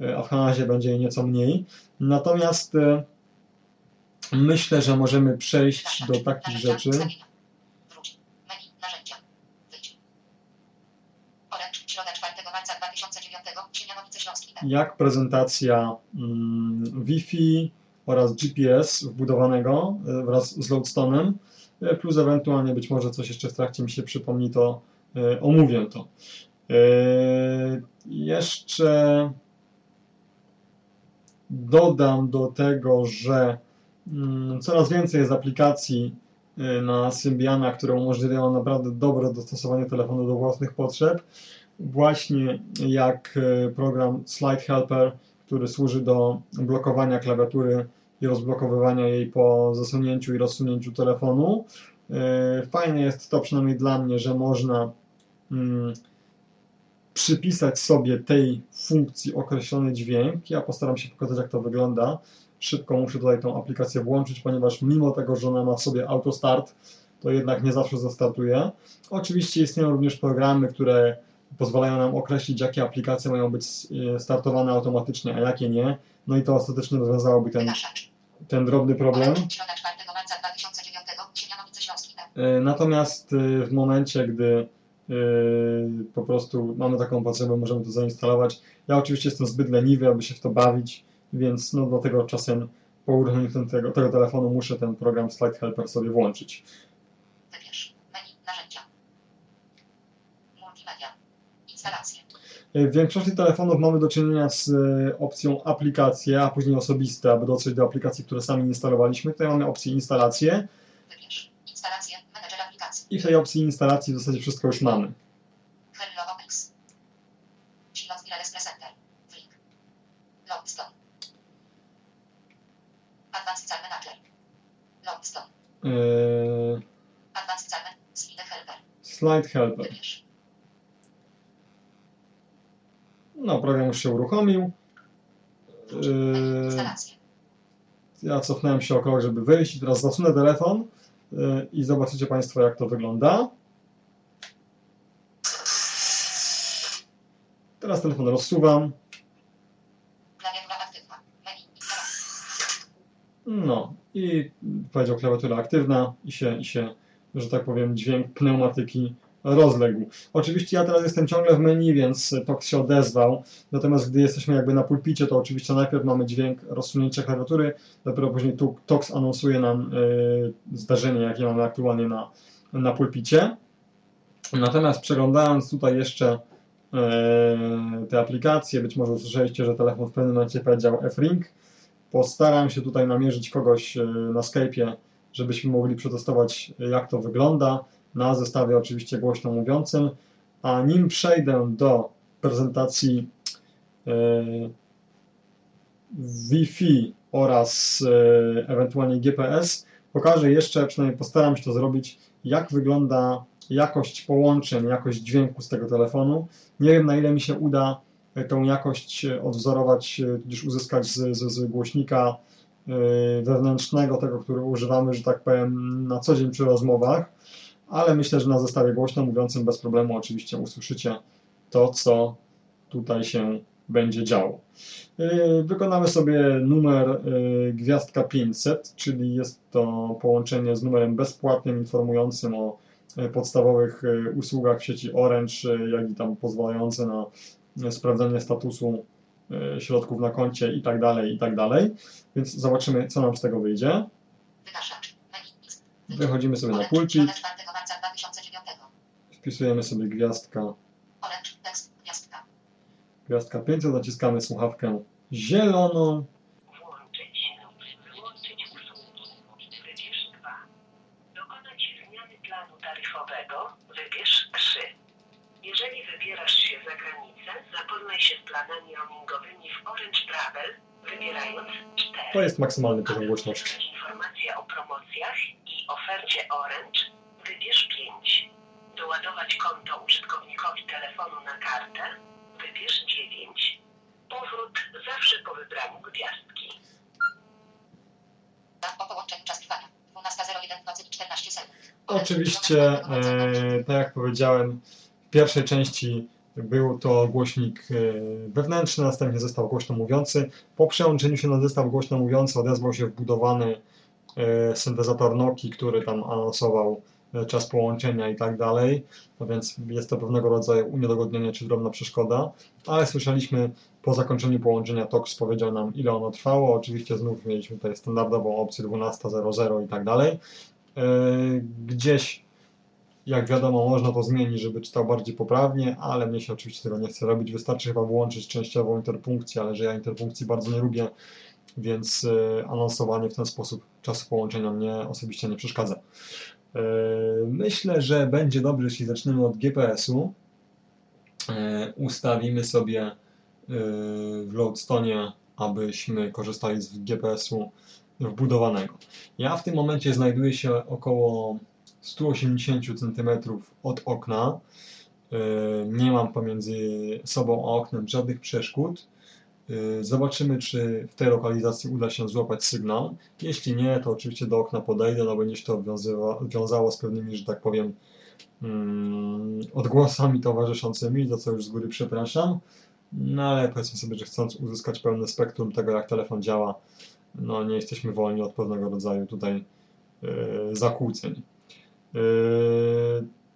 y, a w Hanazie będzie jej nieco mniej. Natomiast myślę, że możemy przejść do takich rzeczy. Ustawienia. Wróć. Menu. Narzędzia. Wyjdź. Orange. Środa 4 marca 2009. Siemianowice Śląski. jak prezentacja mm, Wi-Fi oraz GPS wbudowanego e, wraz z Loadstone'em, e, plus ewentualnie być może coś jeszcze w trakcie mi się przypomni, to e, omówię to. E, Jeszcze dodam do tego, że mm, coraz więcej jest aplikacji e, na Symbiana, które umożliwiają naprawdę dobre dostosowanie telefonu do własnych potrzeb właśnie jak e, program Slide Helper, który służy do blokowania klawiatury i rozblokowywania jej po zasunięciu i rozsunięciu telefonu. E, Fajne jest to przynajmniej dla mnie, że można mm, przypisać sobie tej funkcji określony dźwięk. Ja postaram się pokazać, jak to wygląda. Szybko muszę tutaj tą aplikację włączyć, ponieważ mimo tego, że ona ma w sobie autostart, to jednak nie zawsze zastartuje. Oczywiście istnieją również programy, które pozwalają nam określić, jakie aplikacje mają być e, startowane automatycznie, a jakie nie. No i to ostatecznie rozwiązałoby ten, ten drobny problem. Orange. Środa 4 marca 2009. Siemianowice Śląski. E, Natomiast e, w momencie, gdy e, po prostu mamy taką potrzebę, możemy to zainstalować. Ja oczywiście jestem zbyt leniwy, aby się w to bawić, więc no dlatego czasem po uruchomieniu tego, tego telefonu muszę ten program Slide Helper sobie włączyć. Wybierz. Menu. Narzędzia. Multimedia. Instalacje. W większości telefonów mamy do czynienia z e, opcją aplikacje, a później osobiste, aby dotrzeć do aplikacji, które sami instalowaliśmy. Tutaj mamy opcję instalacje Wybierz. Menedżer aplikacji. i w tej opcji instalacji w zasadzie wszystko już mamy. E, Slide Helper. Slide Helper. Wybierz. No, program już się uruchomił. Instalacje. Ja cofnąłem się o krok, żeby wyjść i teraz zasunę telefon e, i zobaczycie Państwo, jak to wygląda. Teraz telefon rozsuwam. No i powiedział klawiatura aktywna i się, i się, że tak powiem, dźwięk pneumatyki rozległ. Oczywiście ja teraz jestem ciągle w menu, więc TOX się odezwał, natomiast gdy jesteśmy jakby na pulpicie, to oczywiście najpierw mamy dźwięk rozsunięcia klawiatury, dopiero później tu TOX anonsuje nam y, zdarzenie, jakie mamy aktualnie na, na pulpicie. Natomiast przeglądając tutaj jeszcze e, te aplikacje, być może usłyszeliście, że telefon w pewnym momencie powiedział F-Ring. Postaram się tutaj namierzyć kogoś e, na Skype'ie, żebyśmy mogli przetestować, jak to wygląda. Na zestawie oczywiście głośno mówiącym. A nim przejdę do prezentacji e, Wi-Fi oraz e, ewentualnie GPS, pokażę jeszcze, przynajmniej postaram się to zrobić, jak wygląda jakość połączeń, jakość dźwięku z tego telefonu. Nie wiem, na ile mi się uda e, tą jakość odwzorować, tudzież uzyskać z, z, z głośnika wewnętrznego, tego, który używamy, że tak powiem, na co dzień przy rozmowach, ale myślę, że na zestawie głośno mówiącym bez problemu oczywiście usłyszycie to, co tutaj się będzie działo. E, Wykonamy sobie numer e, gwiazdka 500, czyli jest to połączenie z numerem bezpłatnym informującym o e, podstawowych usługach w sieci Orange, jak i tam pozwalające na sprawdzenie statusu środków na koncie i tak dalej, i tak dalej. Więc zobaczymy, co nam z tego wyjdzie. Wychodzimy sobie na pulpit, Środa 4 marca 2009. wpisujemy sobie gwiazdka. Gwiazdka. gwiazdka 500, naciskamy słuchawkę zieloną. Włączyć lub wyłączyć usługi. Wybierz 2. Dokonać zmiany planu taryfowego. Wybierz 3. Jeżeli wybierasz się za granicę, zapoznaj się z planami roamingowymi w Orange Travel, wybierając 4. To jest maksymalny poziom Aby głośności. uzyskać informacje o promocjach i ofercie Orange, wybierz 5. Doładować konto użytkownikowi telefonu na kartę, wybierz 9. Powrót zawsze po wybraniu gwiazdki. O połączeniu czas trwania. 12.01 nocy i 14 sekund. Oczywiście, e, tak jak powiedziałem, w pierwszej części był to głośnik e, wewnętrzny, następnie zestaw głośno mówiący. Po przełączeniu się na zestaw głośno mówiący odezwał się wbudowany e, syntezator Noki, który tam anonsował czas połączenia i tak dalej, no więc jest to pewnego rodzaju uniedogodnienie czy drobna przeszkoda, ale słyszeliśmy po zakończeniu połączenia TOX powiedział nam ile ono trwało, oczywiście znów mieliśmy tutaj standardową opcję 12.00 i tak dalej. E, Gdzieś jak wiadomo, można to zmienić, żeby czytał bardziej poprawnie, ale mnie się oczywiście tego nie chce robić. Wystarczy chyba włączyć częściową interpunkcję, ale że ja interpunkcji bardzo nie lubię, więc e, anonsowanie w ten sposób czasu połączenia mnie osobiście nie przeszkadza. E, Myślę, że będzie dobrze, jeśli zaczniemy od GPS-u. Ustawimy sobie w Loadstone, abyśmy korzystali z GPS-u wbudowanego. Ja w tym momencie znajduję się około 180 cm od okna. Yy, Nie mam pomiędzy sobą a oknem żadnych przeszkód. Yy, Zobaczymy, czy w tej lokalizacji uda się złapać sygnał. Jeśli nie, to oczywiście do okna podejdę, no będzie się to wiązało z pewnymi, że tak powiem, mm, odgłosami towarzyszącymi, za co już z góry przepraszam. No ale powiedzmy sobie, że chcąc uzyskać pełne spektrum tego, jak telefon działa, no nie jesteśmy wolni od pewnego rodzaju tutaj yy, zakłóceń. Yy,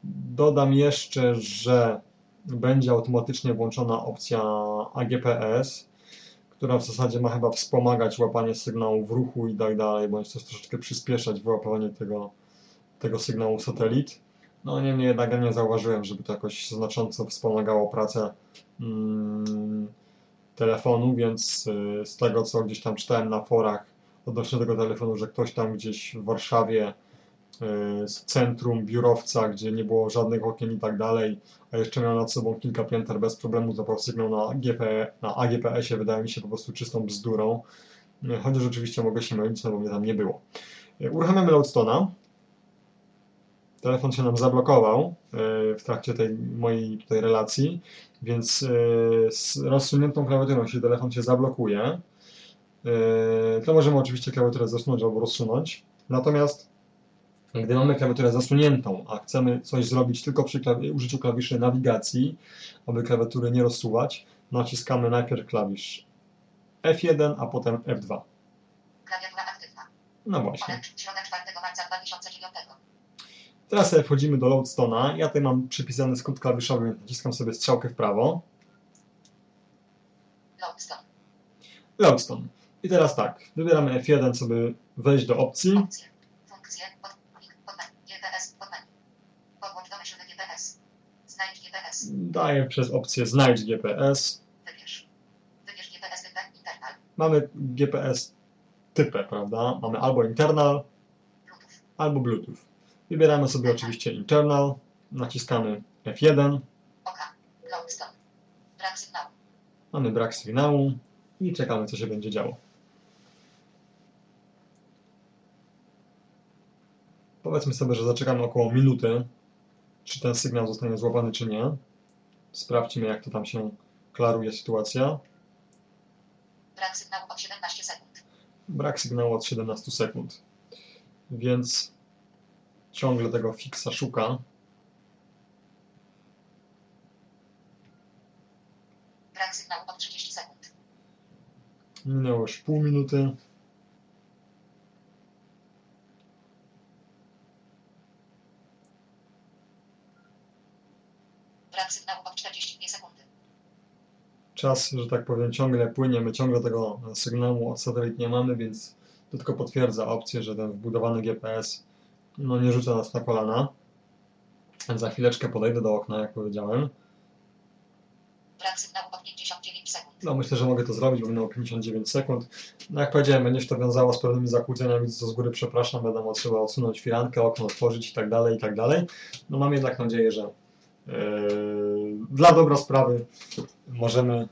Dodam jeszcze, że będzie automatycznie włączona opcja AGPS, która w zasadzie ma chyba wspomagać łapanie sygnału w ruchu i tak dalej, bądź też troszeczkę przyspieszać wyłapywanie tego, tego sygnału satelit. No niemniej jednak ja nie zauważyłem, żeby to jakoś znacząco wspomagało pracę mm, telefonu, więc y, z tego co gdzieś tam czytałem na forach odnośnie tego telefonu, że ktoś tam gdzieś w Warszawie y, z centrum biurowca, gdzie nie było żadnych okien i tak dalej, a jeszcze miał nad sobą kilka pięter bez problemu zapał sygnał na, GP, na AGPS-ie, wydaje mi się po prostu czystą bzdurą. Chociaż oczywiście mogę się mylić, no bo mnie tam nie było. Y, Uruchamiamy Loadstone'a. Telefon się nam zablokował y, w trakcie tej mojej tutaj relacji, więc y, z rozsuniętą klawiaturą, jeśli telefon się zablokuje, y, to możemy oczywiście klawiaturę zasunąć albo rozsunąć. Natomiast gdy mamy klawiaturę zasuniętą, a chcemy coś zrobić tylko przy użyciu klawiszy nawigacji, aby klawiatury nie rozsuwać, naciskamy najpierw klawisz F1, a potem F2. Klawiatura aktywna. No właśnie. Środa 4 marca 2009. Teraz sobie wchodzimy do Loadstone'a. Ja tutaj mam przypisany skrót klawiszowy, więc naciskam sobie strzałkę w prawo. Loadstone. Loadstone. I teraz tak, wybieramy F1, żeby wejść do opcji. Opcje. Funkcje. Pod, plik, pod menu. GPS. Pod menu. Podłącz do myszywy GPS. Znajdź GPS. Daję przez opcję Znajdź GPS. Wybierz. Wybierz GPS typę internal. Mamy GPS typę, prawda? Mamy albo internal, Bluetooth. albo Bluetooth. Wybieramy sobie oczywiście internal, naciskamy F1, Oka. Loadstone. Brak sygnału. mamy brak sygnału i czekamy, co się będzie działo. Powiedzmy sobie, że zaczekamy około minuty, czy ten sygnał zostanie złapany, czy nie. Sprawdźmy, jak to tam się klaruje sytuacja. Brak sygnału od 17 sekund. Brak sygnału od 17 sekund. Więc ciągle tego fixa szuka. Brak sygnału od 30 sekund. Minęło już pół minuty. Brak sygnału od 42 sekundy. Czas, że tak powiem, ciągle płynie. My ciągle tego sygnału od satelit nie mamy, więc to tylko potwierdza opcję, że ten wbudowany GPS no, nie rzuca nas na kolana. Za chwileczkę podejdę do okna, jak powiedziałem. Brak sygnału od 59 sekund. No, myślę, że mogę to zrobić, bo minęło 59 sekund. No, jak powiedziałem, będzie się to wiązało z pewnymi zakłóceniami, co z góry przepraszam, wiadomo, trzeba odsunąć firankę, okno otworzyć i tak dalej, i tak dalej. No, mam jednak nadzieję, że yy, dla dobra sprawy możemy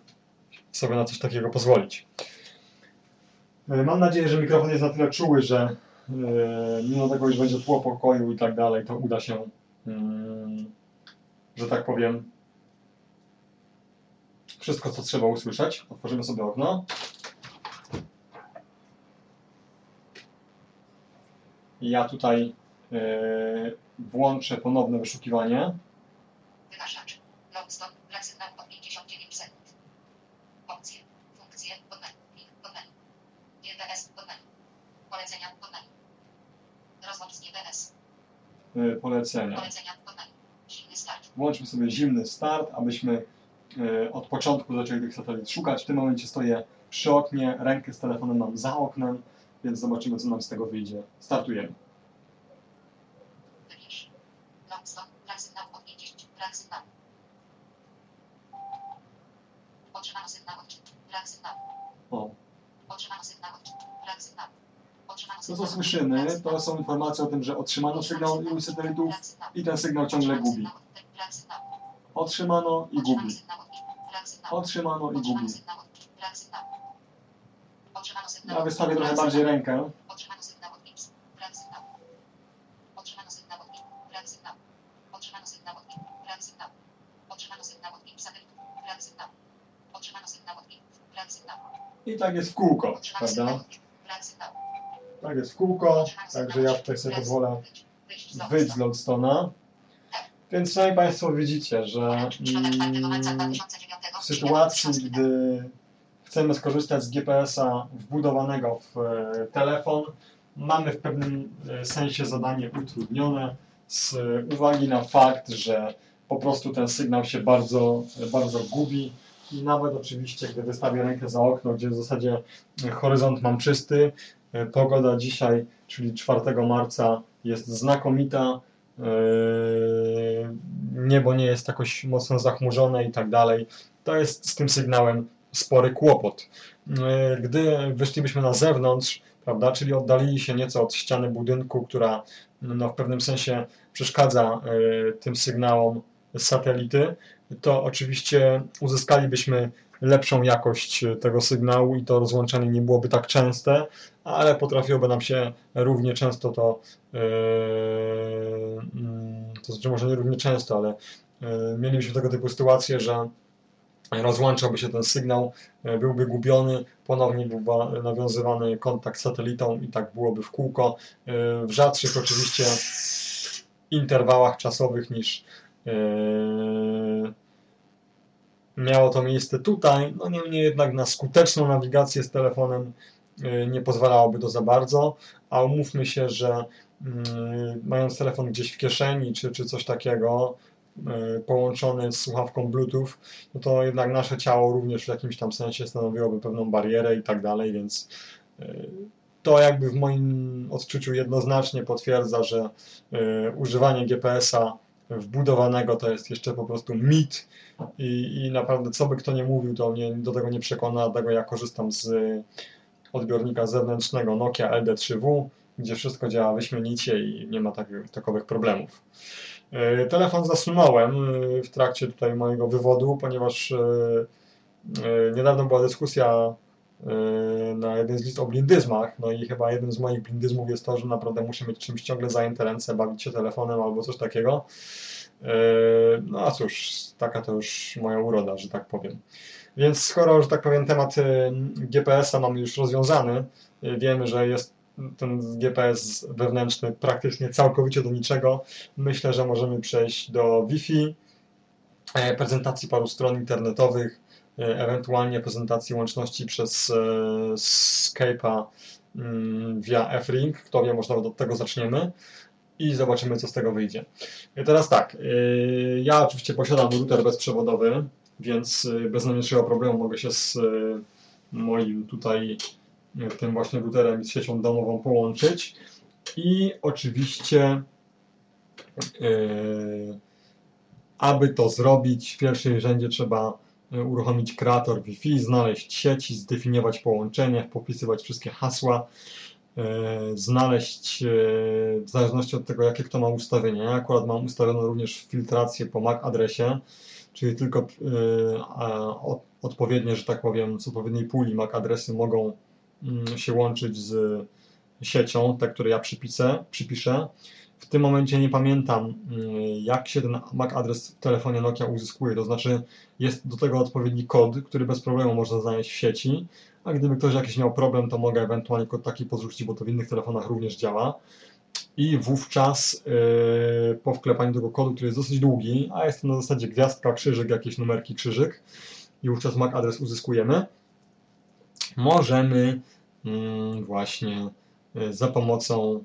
sobie na coś takiego pozwolić. Yy, Mam nadzieję, że mikrofon jest na tyle czuły, że mimo tego, iż będzie tło pokoju i tak dalej, to uda się, yy, że tak powiem, wszystko, co trzeba usłyszeć. Otworzymy sobie okno. Ja tutaj yy, włączę ponowne wyszukiwanie. Wygaszacz. Loadstone. Brak sygnału od 59 sekund. Opcje. Funkcje. Pod menu. Plik. Pod menu. GPS. Pod menu. Polecenia. Pod menu. y, polecenia. Włączmy sobie zimny start, abyśmy y, od początku zaczęli tych satelit szukać. W tym momencie stoję przy oknie, rękę z telefonem mam za oknem, więc zobaczymy, co nam z tego wyjdzie. Startujemy. Wybierz. Longstop. Brak sygnału od 50. Brak sygnału. Otrzymano sygnał od Brak sygnału. O, Otrzymano sygnał od Brak sygnału. Otrzymano to sygnał co od- słyszymy, to są informacje o tym, że otrzymano sygnał ilu satelitów i ten sygnał ciągle gubi. Otrzymano i gubi. Otrzymano i gubi. Ja wystawię trochę bardziej rękę. I tak jest w kółko, prawda? od Gips. Brak sygnału. Tak jest w kółko, także ja tutaj sobie pozwolę. Wyjść z. Lodestona. Więc szanowni Państwo widzicie, że Środek 4 marca mm, 2009 w sytuacji, gdy chcemy skorzystać z GPS-a wbudowanego w e, telefon, mamy w pewnym e, sensie zadanie utrudnione z uwagi na fakt, że po prostu ten sygnał się bardzo, bardzo gubi i nawet oczywiście, gdy wystawię rękę za okno, gdzie w zasadzie horyzont mam czysty, e, pogoda dzisiaj, czyli 4 marca jest znakomita, e, niebo nie jest jakoś mocno zachmurzone i tak dalej, to jest z tym sygnałem spory kłopot. E, Gdy wyszlibyśmy na zewnątrz, prawda, czyli oddalili się nieco od ściany budynku, która no, w pewnym sensie przeszkadza e, tym sygnałom satelity, to oczywiście uzyskalibyśmy lepszą jakość e, tego sygnału i to rozłączenie nie byłoby tak częste, ale potrafiłoby nam się równie często to, e, mm, to znaczy może nie równie często, ale e, mielibyśmy tego typu sytuację, że rozłączałby się ten sygnał, byłby gubiony, ponownie byłby nawiązywany kontakt z satelitą i tak byłoby w kółko. W rzadszych oczywiście interwałach czasowych niż miało to miejsce tutaj. No niemniej jednak na skuteczną nawigację z telefonem e, nie pozwalałoby to za bardzo, a umówmy się, że mm, mając telefon gdzieś w kieszeni czy, czy coś takiego, e, połączony z słuchawką Bluetooth, no to jednak nasze ciało również w jakimś tam sensie stanowiłoby pewną barierę i tak dalej, więc e, to jakby w moim odczuciu jednoznacznie potwierdza, że używanie GPS-a wbudowanego to jest jeszcze po prostu mit i, i naprawdę co by kto nie mówił, to mnie do tego nie przekona, dlatego ja korzystam z odbiornika zewnętrznego Nokia LD3W, gdzie wszystko działa wyśmienicie i nie ma takich, takowych problemów. E, Telefon zasunąłem e, w trakcie tutaj mojego wywodu, ponieważ e, e, niedawno była dyskusja e, na jeden z list o blindyzmach, no i chyba jednym z moich blindyzmów jest to, że naprawdę muszę mieć czymś ciągle zajęte ręce, bawić się telefonem albo coś takiego. E, No a cóż, taka to już moja uroda, że tak powiem. Więc skoro, że tak powiem, temat e, GPS-a mamy już rozwiązany, wiemy, że jest ten GPS wewnętrzny praktycznie całkowicie do niczego, myślę, że możemy przejść do Wi-Fi, e, prezentacji paru stron internetowych, ewentualnie prezentacji łączności przez e, Skype'a mm, via F-Ring. Kto wie, może od tego zaczniemy i zobaczymy, co z tego wyjdzie. Teraz tak, e, ja oczywiście posiadam router bezprzewodowy, więc e, bez najmniejszego problemu mogę się z e, moim tutaj e, tym właśnie routerem i z siecią domową połączyć. I oczywiście e, aby to zrobić, w pierwszym rzędzie trzeba e, uruchomić kreator Wi-Fi, znaleźć sieci, zdefiniować połączenie, popisywać wszystkie hasła, e, znaleźć, e, w zależności od tego, jakie kto ma ustawienie. Ja akurat mam ustawioną również filtrację po MAC adresie, czyli tylko e, odpowiednie, że tak powiem, z odpowiedniej puli MAC adresy mogą mm, się łączyć z siecią, te, które ja przypiszę, przypiszę. W tym momencie nie pamiętam, mm, jak się ten MAC adres w telefonie Nokia uzyskuje. To znaczy, jest do tego odpowiedni kod, który bez problemu można znaleźć w sieci. A gdyby ktoś jakiś miał problem, to mogę ewentualnie kod taki podrzucić, bo to w innych telefonach również działa. I wówczas yy, po wklepaniu tego kodu, który jest dosyć długi, a jest to na zasadzie gwiazdka, krzyżyk, jakieś numerki, krzyżyk, i wówczas MAC adres uzyskujemy, możemy mm, właśnie yy, za pomocą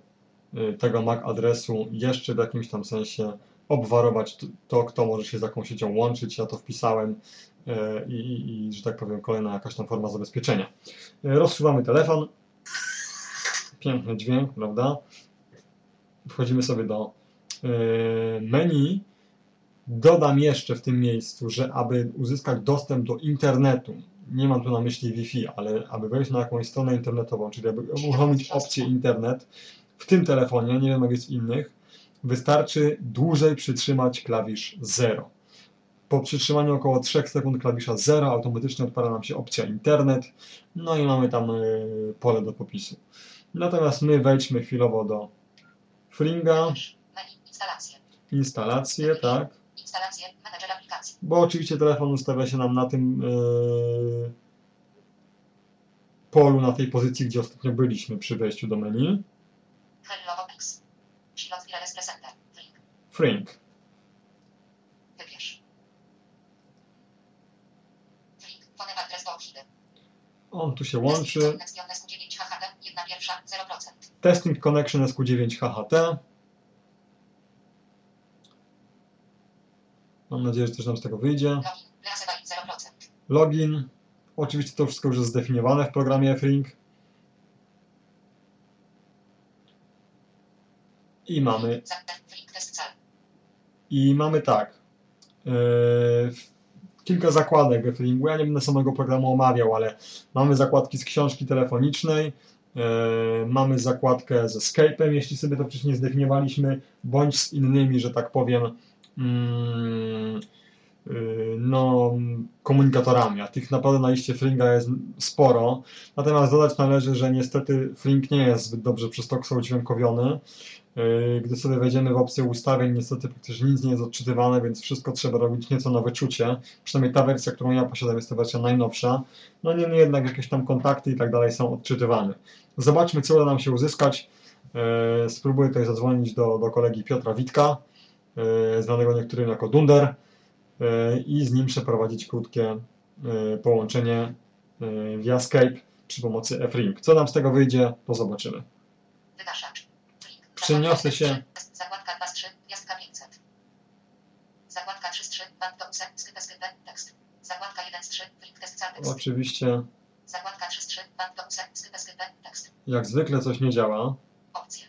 tego MAC adresu jeszcze w jakimś tam sensie obwarować to, kto może się z jaką siecią łączyć. Ja to wpisałem y, i, i, i że tak powiem, kolejna jakaś tam forma zabezpieczenia. Y, Rozsuwamy telefon. Piękny dźwięk, prawda? Wchodzimy sobie do y, menu. Dodam jeszcze w tym miejscu, że aby uzyskać dostęp do internetu, nie mam tu na myśli Wi-Fi, ale aby wejść na jakąś stronę internetową, czyli aby uruchomić opcję internet w tym telefonie, nie wiem jak jest w innych, wystarczy dłużej przytrzymać klawisz 0. Po przytrzymaniu około 3 sekund klawisza 0 automatycznie odpala nam się opcja internet, no i mamy tam y, pole do popisu. Natomiast my wejdźmy chwilowo do Fringa. Instalacje. instalacje, tak, Instalacje. Menedżer aplikacji. bo oczywiście telefon ustawia się nam na tym yy, polu, na tej pozycji, gdzie ostatnio byliśmy przy wejściu do menu. Wybierz. Do Ohidy. On tu się łączy. Next 9 HHD. Jedna pierwsza. 0%. Testing Connection SQ9 HHT. Mam nadzieję, że też nam z tego wyjdzie. Login. Reasebain 0%. Login. Oczywiście to wszystko już jest zdefiniowane w programie Fring. I mamy Zapytaj. Link test cel. I mamy tak. Yy, kilka zakładek we Flingu. Ja nie będę samego programu omawiał, ale mamy zakładki z książki telefonicznej. yy, mamy zakładkę ze Skype'em, jeśli sobie to wcześniej zdefiniowaliśmy, bądź z innymi, że tak powiem, mm, yy, no, komunikatorami. A tych naprawdę na liście Flinga jest sporo. Natomiast dodać należy, że niestety Fling nie jest zbyt dobrze przez to udźwiękowiony. Yy, Gdy sobie wejdziemy w opcję ustawień, niestety praktycznie nic nie jest odczytywane, więc wszystko trzeba robić nieco na wyczucie. Przynajmniej ta wersja, którą ja posiadam, jest to wersja najnowsza. No niemniej jednak jakieś tam kontakty i tak dalej są odczytywane. Zobaczmy, co uda nam się uzyskać. Yy, Spróbuję tutaj zadzwonić do, do kolegi Piotra Witka, yy, znanego niektórym jako Dunder, i z nim przeprowadzić krótkie połączenie via Skype przy pomocy F-Ring. Co nam z tego wyjdzie, to zobaczymy. Wygaszacz. Przeniosę się. Zakładka 2 z 3. Gwiazdka 500. Zakładka 3 z 3. Band do use. Skype skype. Tekst. Zakładka 1 z 3. Link test tekst. Oczywiście, Zakładka 3 z 3. Band do use. Skype skype. Tekst. jak zwykle coś nie działa. Opcje.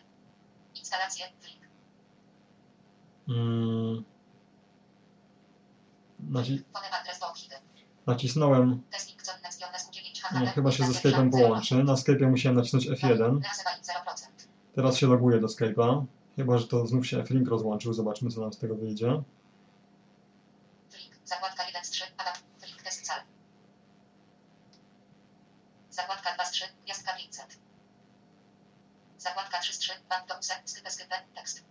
Instalacje. Link. Mm. Naci- nacisnąłem, Testing zone next 9 no, chyba się ze. Skype'em 0%. połączy. Na Skype'ie musiałem nacisnąć F1. Reasebain 0%. Teraz się loguję do Skype'a. Chyba, że to znów się F-Link rozłączył. Zobaczmy, co nam z tego wyjdzie. Zakładka 1 z 3. Adam. Link test cel. Zakładka 2 z 3. Gwiazdka 500. Zakładka 3 z 3. Band do use. Skype skype. Tekst.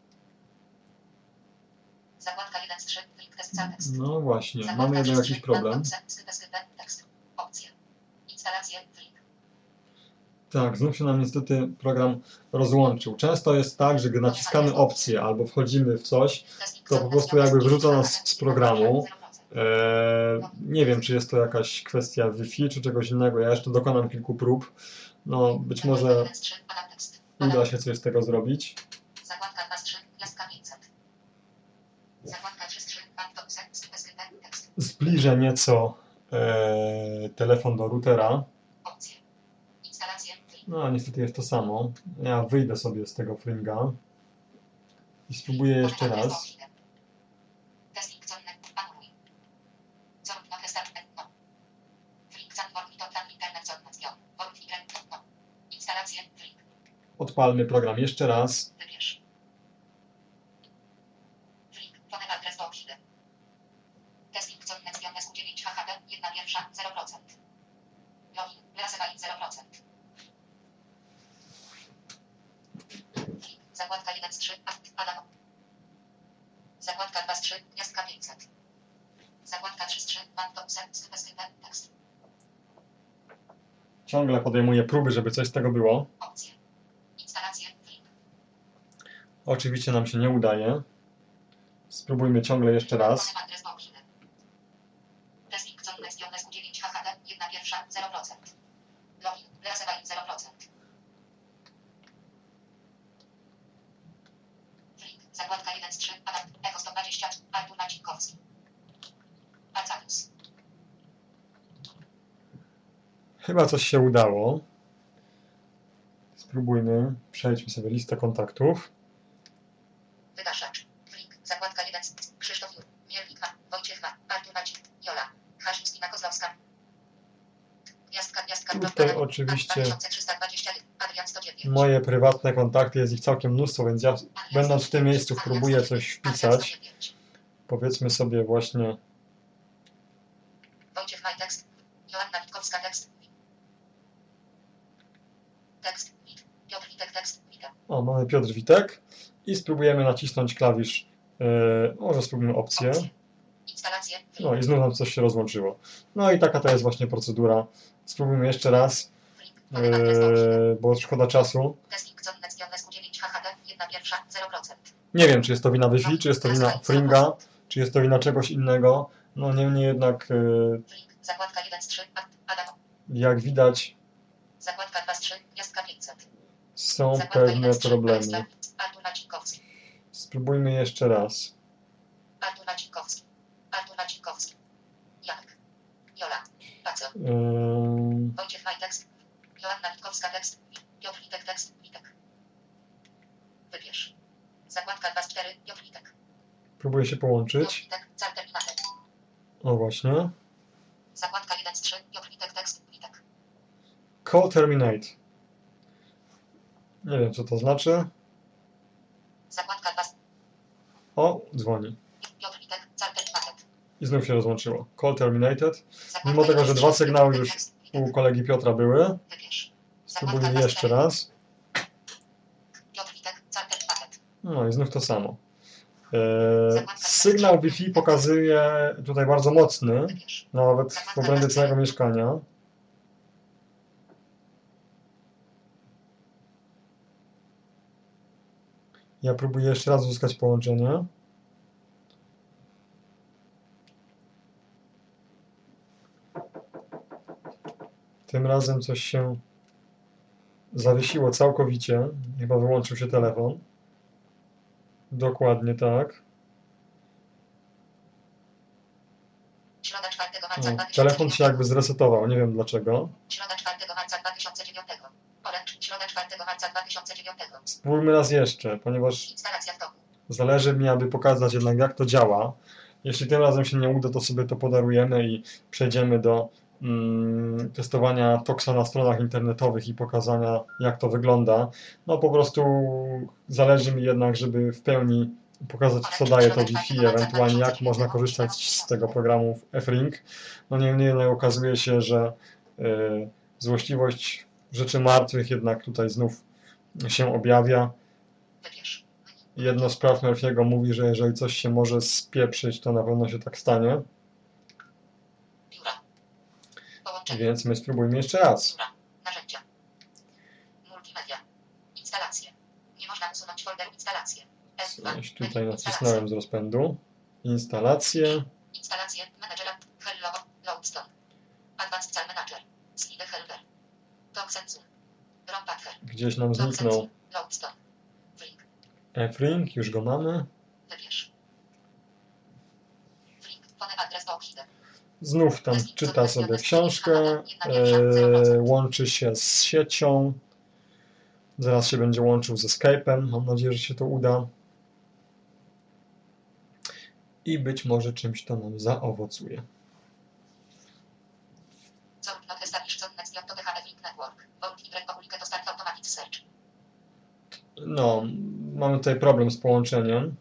Zakładka 1 z 3. Link test cel tekst. No właśnie, Zakładka mamy jednak 3 z jakiś 3. Band problem. do use. Skype skype. Tekst. Opcje. Instalacje. Link. Tak, znów się nam niestety program rozłączył. Często jest tak, że gdy naciskamy opcję albo wchodzimy w coś, To po prostu jakby 9 wrzuca nas z programu. 0%. Eee, nie wiem, czy jest to jakaś kwestia Wi-Fi, czy czegoś innego. Ja jeszcze dokonam kilku prób. No, być może Zakładka 1 z 3. Adam tekst. uda się coś z tego zrobić. Zakładka 2 z 3. Gwiazdka 500. Zakładka 3 z 3. Band do use. Skype skype. Tekst. Zbliżę nieco eee, telefon do routera. No, niestety jest to samo. Ja wyjdę sobie z tego fringa i spróbuję jeszcze raz. Testing zone anuluj. Zone no restart no. Link zone work to plan internet zone nation. Work internet no. Instalacje. Link. Odpalmy program jeszcze raz. Wybierz. Link. Phone adres do Ohidy. Testing zone nation SQ9 HHD. Jedna pierwsza. 0%. Login. Reasebain 0%. Link. Zakładka 1 z 3. Adam. Zakładka 2 z 3. Gwiazdka 500. Zakładka 3 z 3. Band do use. Skype skype. Tekst. Ciągle podejmuję próby, żeby coś z tego było. Oczywiście nam się nie udaje. Spróbujmy ciągle jeszcze raz. Phone adres do Ohidy. Testing zone next SQ9 HHD. Jedna pierwsza. 0%. Login. Reasebain 0%. 1 z 3. Adam. Echo 120. Artur Macinkowski. Arcadius. Chyba coś się udało. Spróbujmy. Przejdźmy sobie listę kontaktów. Wygaszacz. Zakładka 1 z Krzysztof Jur. Mielnik. Wojciech. Artur Macik. Jola. Kozłowska. Gwiazdka, gwiazdka. Tutaj oczywiście 2321. Adrian 109. Moje prywatne kontakty, jest ich całkiem mnóstwo, więc ja będąc w tym 109. miejscu próbuję 109. coś wpisać. 109. Powiedzmy sobie właśnie Wojciech Maj tekst. Joanna Witkowska tekst. Tekst. Wit. Piotr Witek tekst. Witek. O, mamy Piotr Witek i spróbujemy nacisnąć klawisz, yy, może spróbujmy opcję. No i znów nam coś się rozłączyło. No i taka to jest właśnie procedura. Spróbujmy jeszcze raz, yy, bo szkoda czasu. Testing zone net związane z 9 HHD. 1 pierwsza. 0%. Nie wiem, czy jest to wina Wi-Fi, czy jest to wina Fringa, czy jest to wina czegoś innego. No niemniej jednak, Link. Zakładka 1 z 3. Ad- Adam. jak widać, Zakładka 2 z 3. Gwiazdka 500. są pewne 1 z 3. problemy. Spróbujmy jeszcze raz. Artur Macinkowski. Artur Macinkowski. Janek. Jola. Paco. Wojciech Maj tekst. Joanna Witkowska tekst. Piotr Witek tekst. Witek. Wybierz. Zakładka 2 z 4. Piotr Witek. próbuję się połączyć. O właśnie. Zakładka 1 z 3. Piotr Witek tekst. Witek. Call terminate. Nie wiem, co to znaczy. Zakładka 2 z O, dzwoni. I znów się rozłączyło. Call terminated. Mimo tego, że 1 z dwa 3. sygnały już. U kolegi Piotra były. Spróbujmy jeszcze 2 z 4. raz. No i znów to samo. E, sygnał Wi-Fi pokazuje tutaj bardzo mocny, nawet w obrębie całego mieszkania. Ja próbuję jeszcze raz uzyskać połączenie. Tym razem coś się zawiesiło całkowicie. Chyba wyłączył się telefon. Dokładnie tak. Środa 4 marca O, 2009. telefon się jakby zresetował, nie wiem dlaczego. Środa 4 marca 2009. Orange. Środa 4 marca 2009. Spróbujmy raz jeszcze, ponieważ zależy mi, aby pokazać jednak jak to działa. Jeśli tym razem się nie uda, to sobie to podarujemy i przejdziemy do mm, testowania Toxa na stronach internetowych i pokazania jak to wygląda. No po prostu zależy mi jednak, żeby w pełni pokazać co daje to Wi-Fi, ewentualnie jak można korzystać z tego programu w F-Ring. No niemniej jednak okazuje się, że y, złośliwość rzeczy martwych jednak tutaj znów się objawia. Jedno z praw Murphy'ego mówi, że jeżeli coś się może spieprzyć, to na pewno się tak stanie. Więc my spróbujmy jeszcze raz. Narzędzia. Multimedia. Instalacje. Nie można usunąć folderu instalacje. F2. Coś tutaj nacisnąłem z rozpędu. Instalacje. Gdzieś nam zniknął Loadstone. Flink. F-Ring, już go mamy. Ochide. Znów tam czyta sobie książkę, e, łączy się z siecią. Zaraz się będzie łączył ze Skype'em. Mam nadzieję, że się to uda. I być może czymś to nam zaowocuje. No, mamy tutaj problem z połączeniem.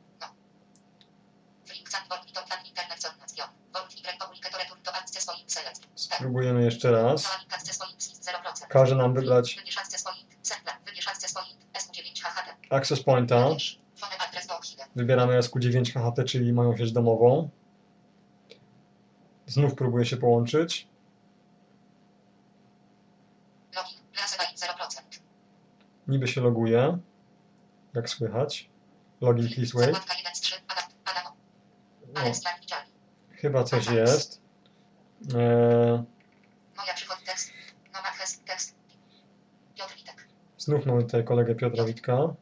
Spróbujemy jeszcze raz. Joanik access point is 0%. Każe nam wybrać access point. Sempla. Wybierz access point. SQ9 HHD. Access Pointa. Wybieramy SQ9 HHT, czyli moją sieć domową. Znów próbuję się połączyć. Login. Lasebain 0%. Niby się loguje. Jak słychać. Login please wait. Zakładka 1 z 3. Adam. Adam. O, Alex Clark widzialny. chyba coś jest. Eee, tekst. Piotr znów mamy tutaj kolegę Piotra Witka.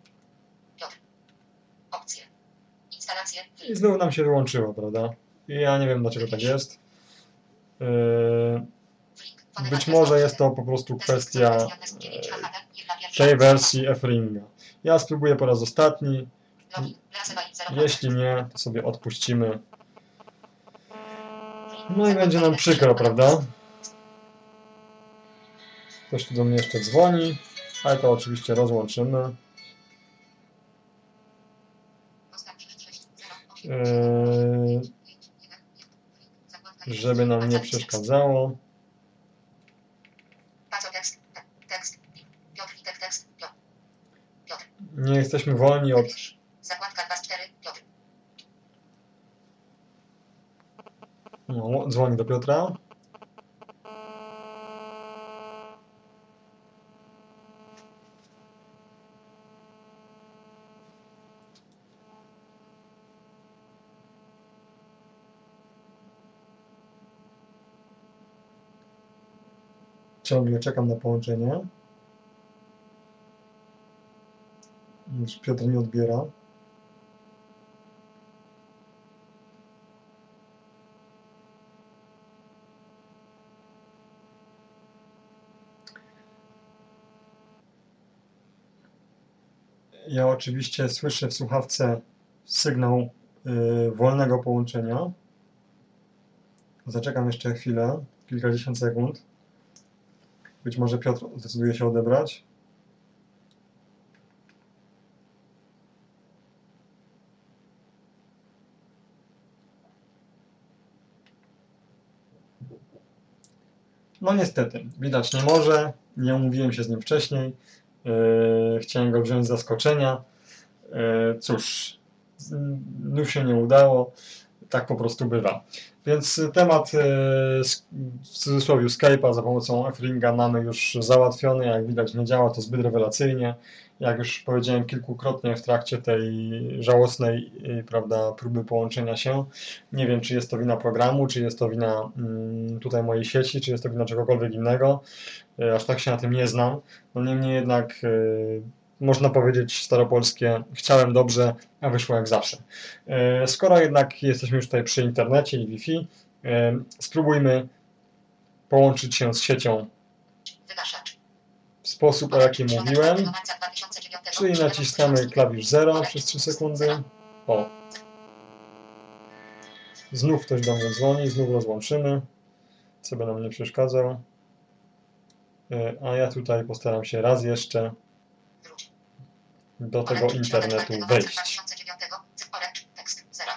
I znowu nam się wyłączyło, prawda? I ja nie wiem dlaczego tak jest. Flink. Być może jest to po prostu kwestia e, tej wersji F-Ringa. Ja spróbuję po raz ostatni. Jeśli nie, to sobie odpuścimy. No i będzie nam przykro, prawda? Ktoś tu do mnie jeszcze dzwoni, ale to oczywiście rozłączymy, Eee, żeby nam nie przeszkadzało. Tekst, tekst, Piotr, Witek, tekst, Piotr. Piotr, Nie jesteśmy wolni od. Zakładka 2 z 4, Piotr. No, dzwoni do Piotra. Ciągle czekam na połączenie. Już Piotr nie odbiera. Ja oczywiście słyszę w słuchawce sygnał y, wolnego połączenia. Zaczekam jeszcze chwilę, kilkadziesiąt sekund. Być może Piotr zdecyduje się odebrać. No niestety, widać nie może. Nie umówiłem się z nim wcześniej. Yy, chciałem go wziąć z zaskoczenia. Yy, cóż, znów się nie udało. Tak po prostu bywa. Więc temat sk- w cudzysłowie Skype'a za pomocą F-Ringa mamy już załatwiony. Jak widać, nie działa to zbyt rewelacyjnie. Jak już powiedziałem kilkukrotnie w trakcie tej żałosnej yy, prawda, próby połączenia się, nie wiem, czy jest to wina programu, czy jest to wina mm, tutaj mojej sieci, czy jest to wina czegokolwiek innego. Yy, Aż tak się na tym nie znam. No niemniej jednak można powiedzieć staropolskie chciałem dobrze, a wyszło jak zawsze. Yy, Skoro jednak jesteśmy już tutaj przy internecie i Wi-Fi, yy, spróbujmy połączyć się z siecią w sposób, o jakim mówiłem, 4 marca 2009 czyli naciskamy klawisz 0 przez 3 sekundy. O. Znów ktoś do mnie dzwoni, znów rozłączymy, co by nam nie przeszkadzał. Yy, A ja tutaj postaram się raz jeszcze. Do tego internetu 4 marca wejść. 2009 Orange, tekst 0.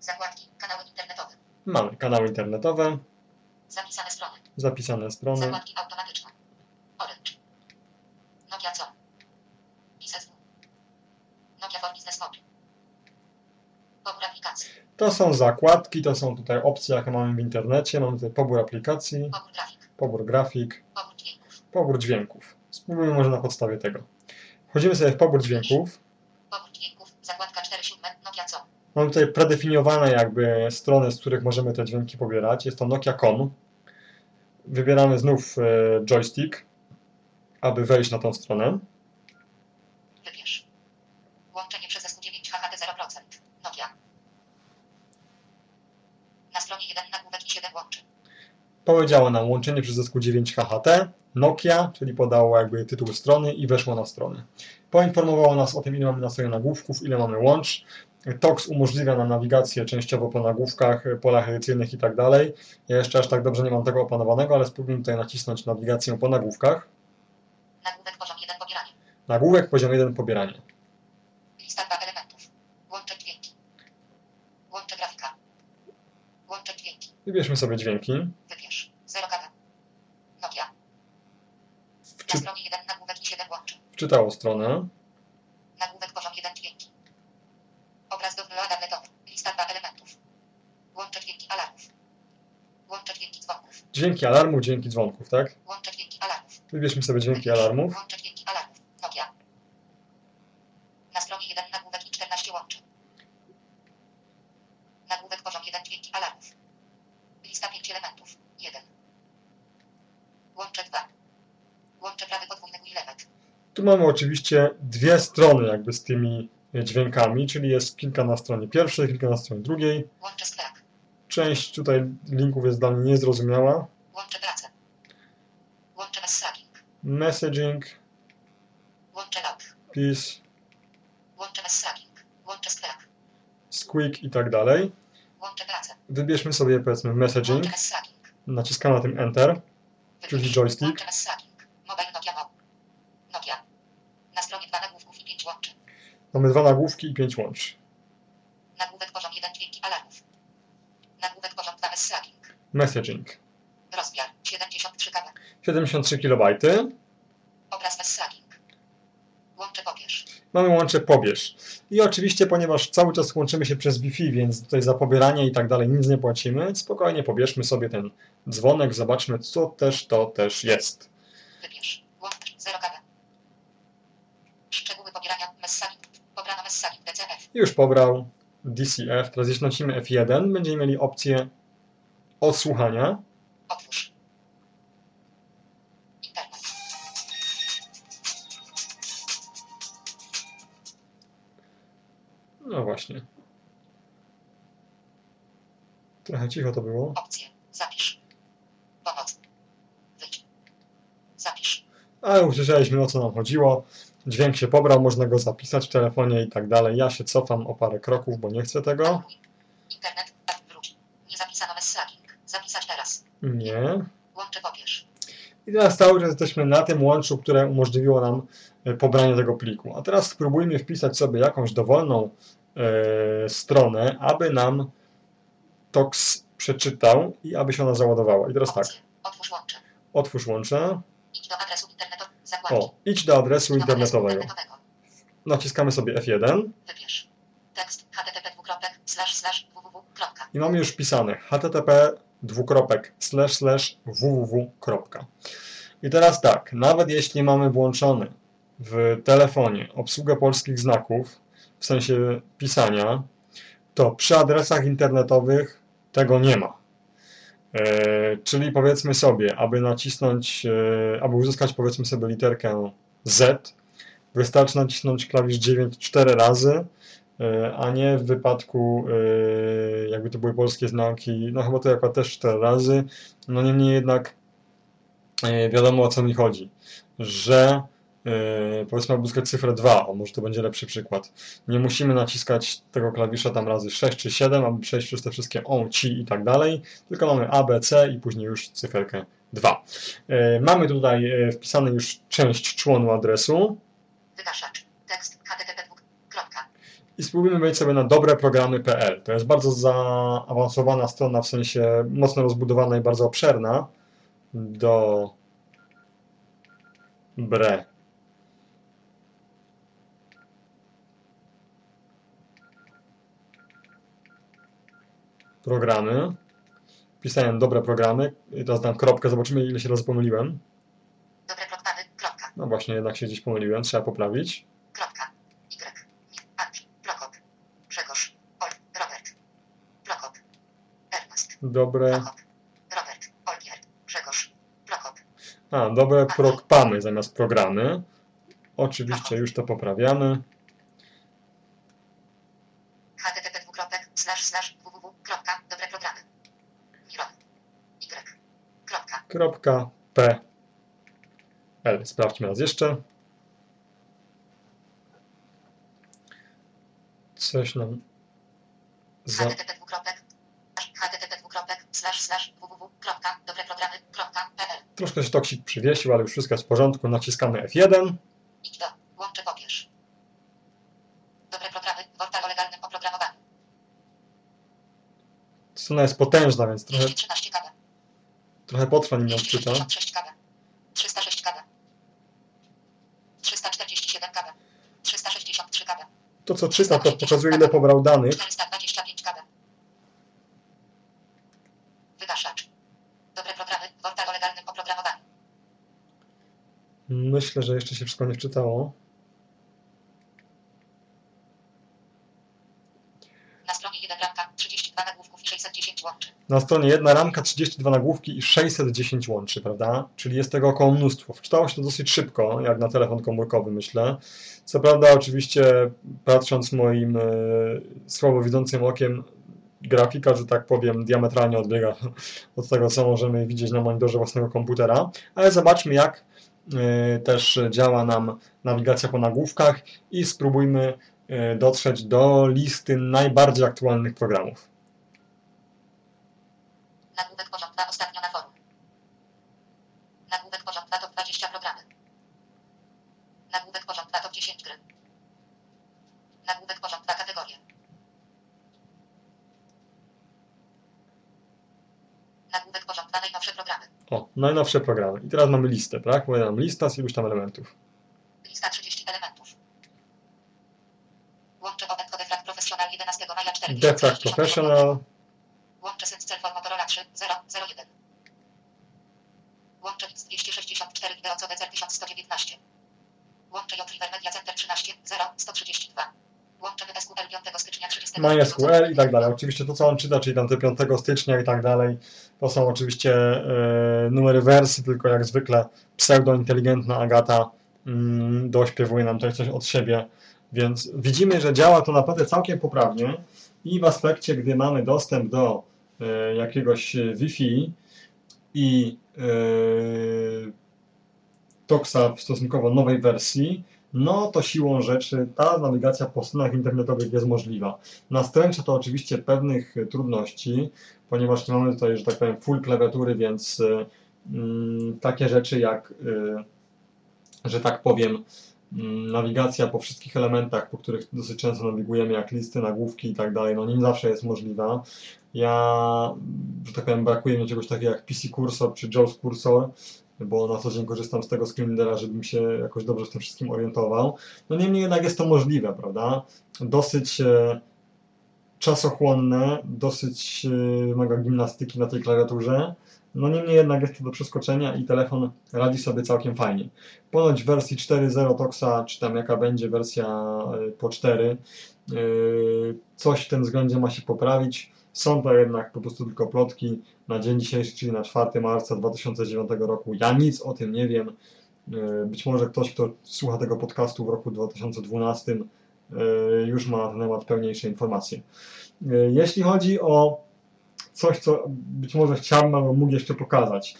Zakładki, kanały internetowe. Mamy kanały internetowe, Zapisane strony. zapisane strony. Zakładki automatyczne. Orange. Nokia Co. Nokia for Business Mode. Pobór aplikacji. To są zakładki, to są tutaj opcje, jakie mamy w internecie. Mamy tutaj pobór aplikacji, Pobór grafik. pobór grafik, Pobór dźwięków. pobór dźwięków. Spróbujmy może na podstawie tego. Wchodzimy sobie w pobór dźwięków. Pobór dźwięków. Zakładka 47. Nokia Co. Mamy tutaj predefiniowane jakby strony, z których możemy te dźwięki pobierać. Jest to Nokia.com. Wybieramy znów e, joystick, aby wejść na tą stronę. Wybierz. Łączenie przez SQ9 HHT 0%. Nokia. Na stronie 1 nagłówek i 7 łączy. Powiedziało nam łączenie przez SQ9 HHT, Nokia, czyli podało jakby tytuł strony i weszło na stronę. Poinformowało nas o tym, ile mamy na stronie nagłówków, ile mamy łącz. TOX umożliwia nam nawigację częściowo po nagłówkach, polach edycyjnych i tak dalej. Ja jeszcze aż tak dobrze nie mam tego opanowanego, ale spróbujmy tutaj nacisnąć nawigację po nagłówkach. Nagłówek poziom 1 pobieranie. Nagłówek poziom 1 pobieranie. Lista 2 elementów. Łącze dźwięki. Łącze grafika. Łącze dźwięki. Wybierzmy sobie dźwięki. Wybierz. 0 KB. Nokia. Na Wczy, stronie 1 nagłówek i 7 łączy. wczytało stronę. Nagłówek poziom 1 dźwięki. Obraz do. Lista 2 elementów. Łącze dźwięki alarmów. Łącze dźwięki dzwonków. Dźwięki alarmu, dźwięki dzwonków, tak? Łącze dźwięki alarmów. Wybierzmy sobie dźwięki alarmów. Łącze dźwięki alarmów. Nokia. Na stronie 1 nagłówek i 14 łączy. Nagłówek poziom 1 dźwięki alarmów. Lista 5 elementów. 1. Łącze 2. Łącze prawy podwójny element. Tu mamy oczywiście dwie strony jakby z tymi dźwiękami, czyli jest kilka na stronie pierwszej, kilka na stronie drugiej. Część tutaj linków jest dla mnie niezrozumiała. Łączę pracę. Łączę messaging. Messaging, Łączę log. peace, Łączę messaging. Łączę Slack. squeak i tak dalej. Łączę pracę. Wybierzmy sobie powiedzmy messaging, Łączę messaging. naciskamy na tym Enter. Czyli joystick. Łączę messaging. Mobile Nokia Mo. Nokia. Na stronie dwa nagłówków i pięć łączy. Mamy dwa nagłówki i pięć łączy. Nagłówek poziom 1 dźwięki alarmów. Nagłówek poziom 2 messaging. Messaging. Rozmiar 73 kb. 73 KB. Obraz messaging. Łączę pobierz. Mamy łącze pobierz. I oczywiście, ponieważ cały czas łączymy się przez Wi-Fi, więc tutaj za pobieranie i tak dalej nic nie płacimy, spokojnie pobierzmy sobie ten dzwonek, zobaczmy co też to też jest. Wybierz. Łącz 0 kb. Szczegóły pobierania messaging. Pobrano messaging DCF. Już pobrał DCF. Teraz jeśli nacisnimy F1, będziemy mieli opcję odsłuchania. No właśnie. Trochę cicho to było. Opcje. Zapisz. Pomoc. Wyjdź. Zapisz. Ale usłyszeliśmy o co nam chodziło. Dźwięk się pobrał, można go zapisać w telefonie i tak dalej. Ja się cofam o parę kroków, bo nie chcę tego. Internet. Wróć. Nie zapisano messaging. Zapisać teraz. Nie. Łączę pobierz. I teraz cały czas jesteśmy na tym łączu, które umożliwiło nam e, pobranie tego pliku. A teraz spróbujmy wpisać sobie jakąś dowolną e, stronę, aby nam TOX przeczytał i aby się ona załadowała. I teraz tak. Otwórz łącze. otwórz łącze. Idź do adresu internetowego. O, idź do adresu internetowego. Naciskamy sobie F1 Wybierz. Tekst http www. i mamy już wpisane http dwukropek slash slash www. I teraz tak, nawet jeśli mamy włączony w telefonie obsługę polskich znaków, w sensie pisania, to przy adresach internetowych tego nie ma. E, czyli powiedzmy sobie, aby nacisnąć, e, aby uzyskać powiedzmy sobie literkę Z, wystarczy nacisnąć klawisz 9 4 razy, e, a nie w wypadku, jakby to były polskie znaki, no chyba to akurat też 4 razy, no niemniej jednak wiadomo o co mi chodzi, że e, powiedzmy uzyskać cyfrę 2, o może to będzie lepszy przykład, nie musimy naciskać tego klawisza tam razy 6 czy 7, aby przejść przez te wszystkie on, ci i tak dalej, tylko mamy A, B, C i później już cyferkę 2. E, Mamy tutaj e, wpisane już część członu adresu Wygaszacz. Tekst http. Kropka. i spróbujmy wejść sobie na dobreprogramy.pl. To jest bardzo zaawansowana strona, w sensie mocno rozbudowana i bardzo obszerna. Do bre. Programy. Pisałem dobre programy. I teraz dam kropkę, zobaczymy ile się razy pomyliłem. Dobre programy. Kropka. No właśnie, jednak się gdzieś pomyliłem, trzeba poprawić. Kropka. Y. Prokop. Grzegorz. Ol. Robert. Prokop. Ernest. Dobre. Prokop. Robert. Olgier. Grzegorz. Prokop. A, dobre prokpamy zamiast programy. Oczywiście już to poprawiamy. http dwukropek slash slash www. Kropka. Dobre programy. Miron. Y. Kropka. Kropka P. L. Sprawdźmy raz jeszcze. Coś nam za... pl. Troszkę się toksik przywiesił, ale już wszystko jest w porządku. Naciskamy F1. Idź do. Łączę pobierz. Dobre programy. Portal o legalnym oprogramowaniu. Strona jest potężna, więc trochę, 213 kb. Trochę potrwa nim ją wczyta. 266 kb. 306 kb. 347 kb. 363 kb. To co czyta, to pokazuje ile pobrał danych. 425 kb. Wygaszacz. Dobre programy. Portal o legalnym oprogramowaniu. Myślę, że jeszcze się wszystko nie wczytało. Na stronie 1 ramka 30 32 nagłówków i 610 łączy. Na stronie jedna ramka, 32 nagłówki i 610 łączy, prawda? Czyli jest tego około mnóstwo. Wczytało się to dosyć szybko, jak na telefon komórkowy, myślę. Co prawda, oczywiście, patrząc moim e, słabowidzącym okiem, grafika, że tak powiem, diametralnie odbiega *laughs* od tego, co możemy widzieć na monitorze własnego komputera. Ale zobaczmy, jak e, też działa nam nawigacja po nagłówkach i spróbujmy e, dotrzeć do listy najbardziej aktualnych programów. Nagłówek poziom 2 ostatnio na forum. Nagłówek poziom 2 top 20 programy. Nagłówek poziom 2 top 10 gry. Nagłówek poziom 2 kategorie. Nagłówek poziom 2 najnowsze programy. O, najnowsze programy. I teraz mamy listę, tak? Mówię nam lista z iluś tam elementów. Lista 30 elementów. Łącze Open Code Flag Professional 11 maja 4 Defrag Professional, Łącze Syncel for Motorola 3001. Łącze X264 Video CDC 1119. Łącze JRiver Media Center 13 0132. Łącze SQL 5 stycznia 30. MySQL i tak dalej. Oczywiście to, co on czyta, czyli tam te 5 stycznia i tak dalej, to są oczywiście e, numery wersji, tylko jak zwykle pseudo-inteligentna Agata mm, dośpiewuje nam tutaj coś od siebie, więc widzimy, że działa to naprawdę całkiem poprawnie i w aspekcie, gdy mamy dostęp do e, jakiegoś Wi-Fi i e, w stosunkowo nowej wersji, no to siłą rzeczy ta nawigacja po stronach internetowych jest możliwa. Nastręcza to oczywiście pewnych trudności, ponieważ nie mamy tutaj, że tak powiem, full klawiatury, więc y, mm, takie rzeczy jak, y, że tak powiem, mm, nawigacja po wszystkich elementach, po których dosyć często nawigujemy, jak listy, nagłówki i tak dalej, no nie zawsze jest możliwa. Ja, że tak powiem, brakuje mi czegoś takiego jak PC Cursor czy JAWS Cursor, bo na co dzień korzystam z tego screen readera, żebym się jakoś dobrze w tym wszystkim orientował. No niemniej jednak jest to możliwe, prawda? Dosyć e, czasochłonne, dosyć e, wymaga gimnastyki na tej klawiaturze. No niemniej jednak jest to do przeskoczenia i telefon radzi sobie całkiem fajnie. Ponoć w wersji 4.0 Toxa, czy tam jaka będzie wersja e, po 4, e, coś w tym względzie ma się poprawić. Są to jednak po prostu tylko plotki na dzień dzisiejszy, czyli na 4 marca 2009 roku. Ja nic o tym nie wiem. E, Być może ktoś, kto słucha tego podcastu w roku 2012, e, już ma na ten temat pełniejsze informacje. E, Jeśli chodzi o coś, co być może chciałbym albo mógł jeszcze pokazać.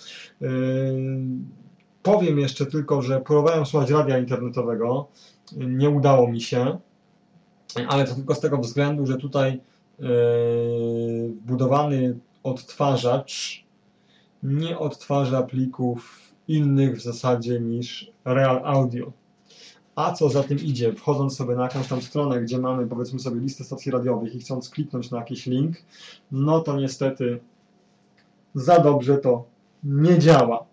Powiem jeszcze tylko, że próbowałem słuchać radia internetowego. Nie udało mi się, ale to tylko z tego względu, że tutaj wbudowany odtwarzacz nie odtwarza plików innych w zasadzie niż Real Audio. A co za tym idzie, wchodząc sobie na jakąś tam stronę, gdzie mamy powiedzmy sobie listę stacji radiowych i chcąc kliknąć na jakiś link, no to niestety za dobrze to nie działa.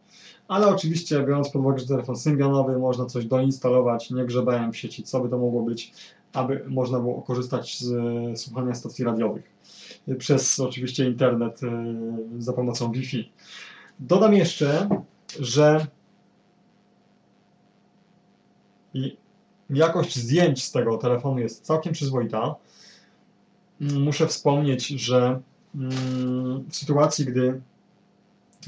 Ale oczywiście, biorąc pod uwagę, że telefon symbionowy, można coś doinstalować, nie grzebałem w sieci, co by to mogło być, aby można było korzystać z e, słuchania stacji radiowych przez oczywiście internet e, za pomocą Wi-Fi. Dodam jeszcze, że jakość zdjęć z tego telefonu jest całkiem przyzwoita. Mm, Muszę wspomnieć, że mm, w sytuacji, gdy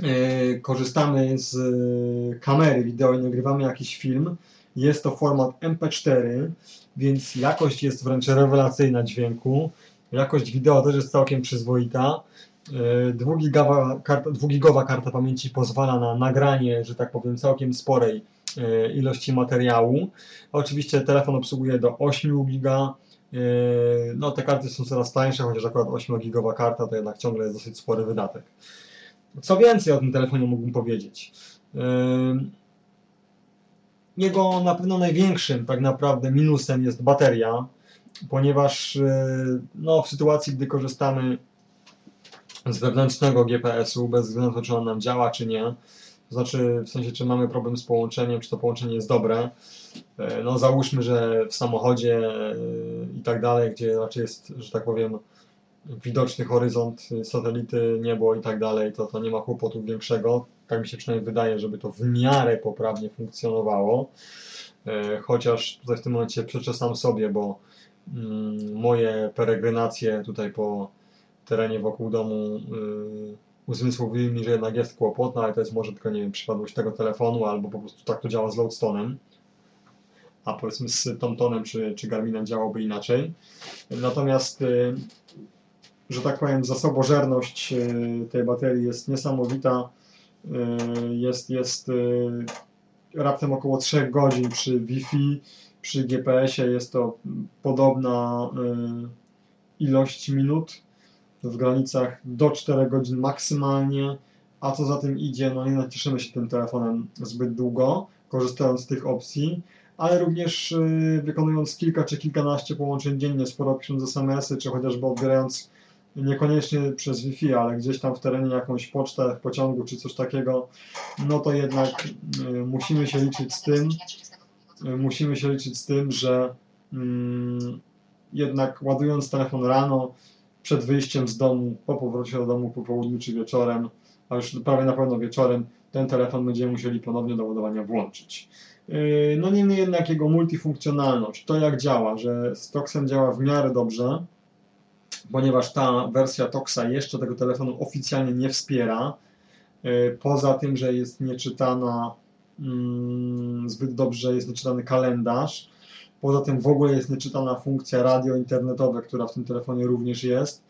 e, korzystamy z e, kamery wideo i nagrywamy jakiś film, jest to format MP4, więc jakość jest wręcz rewelacyjna dźwięku. Jakość wideo też jest całkiem przyzwoita. E, Dwugigowa karta, karta pamięci pozwala na nagranie, że tak powiem, całkiem sporej e, ilości materiału. Oczywiście telefon obsługuje do 8 giga. E, No, te karty są coraz tańsze, chociaż akurat 8-gigowa karta to jednak ciągle jest dosyć spory wydatek. Co więcej o tym telefonie mógłbym powiedzieć? E, Jego na pewno największym tak naprawdę minusem jest bateria, ponieważ e, no, w sytuacji, gdy korzystamy z wewnętrznego GPS-u, bez względu na to, czy on nam działa, czy nie, to znaczy w sensie, czy mamy problem z połączeniem, czy to połączenie jest dobre, E, no załóżmy, że w samochodzie e, i tak dalej, gdzie raczej jest, że tak powiem, widoczny horyzont, y, satelity, niebo i tak dalej, to, to nie ma kłopotu większego. Tak mi się przynajmniej wydaje, żeby to w miarę poprawnie funkcjonowało. Chociaż tutaj w tym momencie przeczesam sobie, bo moje peregrinacje tutaj po terenie wokół domu yy, uzmysłowili mi, że jednak jest kłopot, no ale to jest może tylko, nie wiem, przypadłość tego telefonu, albo po prostu tak to działa z Loadstone'em, a powiedzmy z TomTonem czy, czy Garminem działałoby inaczej. Natomiast, yy, że tak powiem, zasobożerność yy, tej baterii jest niesamowita. Jest, jest raptem około 3 godzin przy Wi-Fi, przy GPS-ie jest to podobna y, ilość minut w granicach do 4 godzin maksymalnie, a co za tym idzie, no nie nacieszymy się tym telefonem zbyt długo, korzystając z tych opcji, ale również y, wykonując kilka czy kilkanaście połączeń dziennie, sporo pisząc SMS-y, czy chociażby odbierając niekoniecznie przez Wi-Fi, ale gdzieś tam w terenie jakąś pocztę w pociągu czy coś takiego, no to jednak y, musimy się liczyć z tym, musimy się liczyć z tym, że mm, jednak ładując telefon rano, przed wyjściem z domu, po powrocie do domu po południu czy wieczorem, a już prawie na pewno wieczorem, ten telefon będziemy musieli ponownie do ładowania włączyć. Yy, No niemniej jednak jego multifunkcjonalność, to jak działa, że z Toxem działa w miarę dobrze, ponieważ ta wersja Toxa jeszcze tego telefonu oficjalnie nie wspiera. Yy, Poza tym, że jest nieczytana zbyt dobrze, jest nieczytany kalendarz. Poza tym w ogóle jest nieczytana funkcja radio internetowe, która w tym telefonie również jest.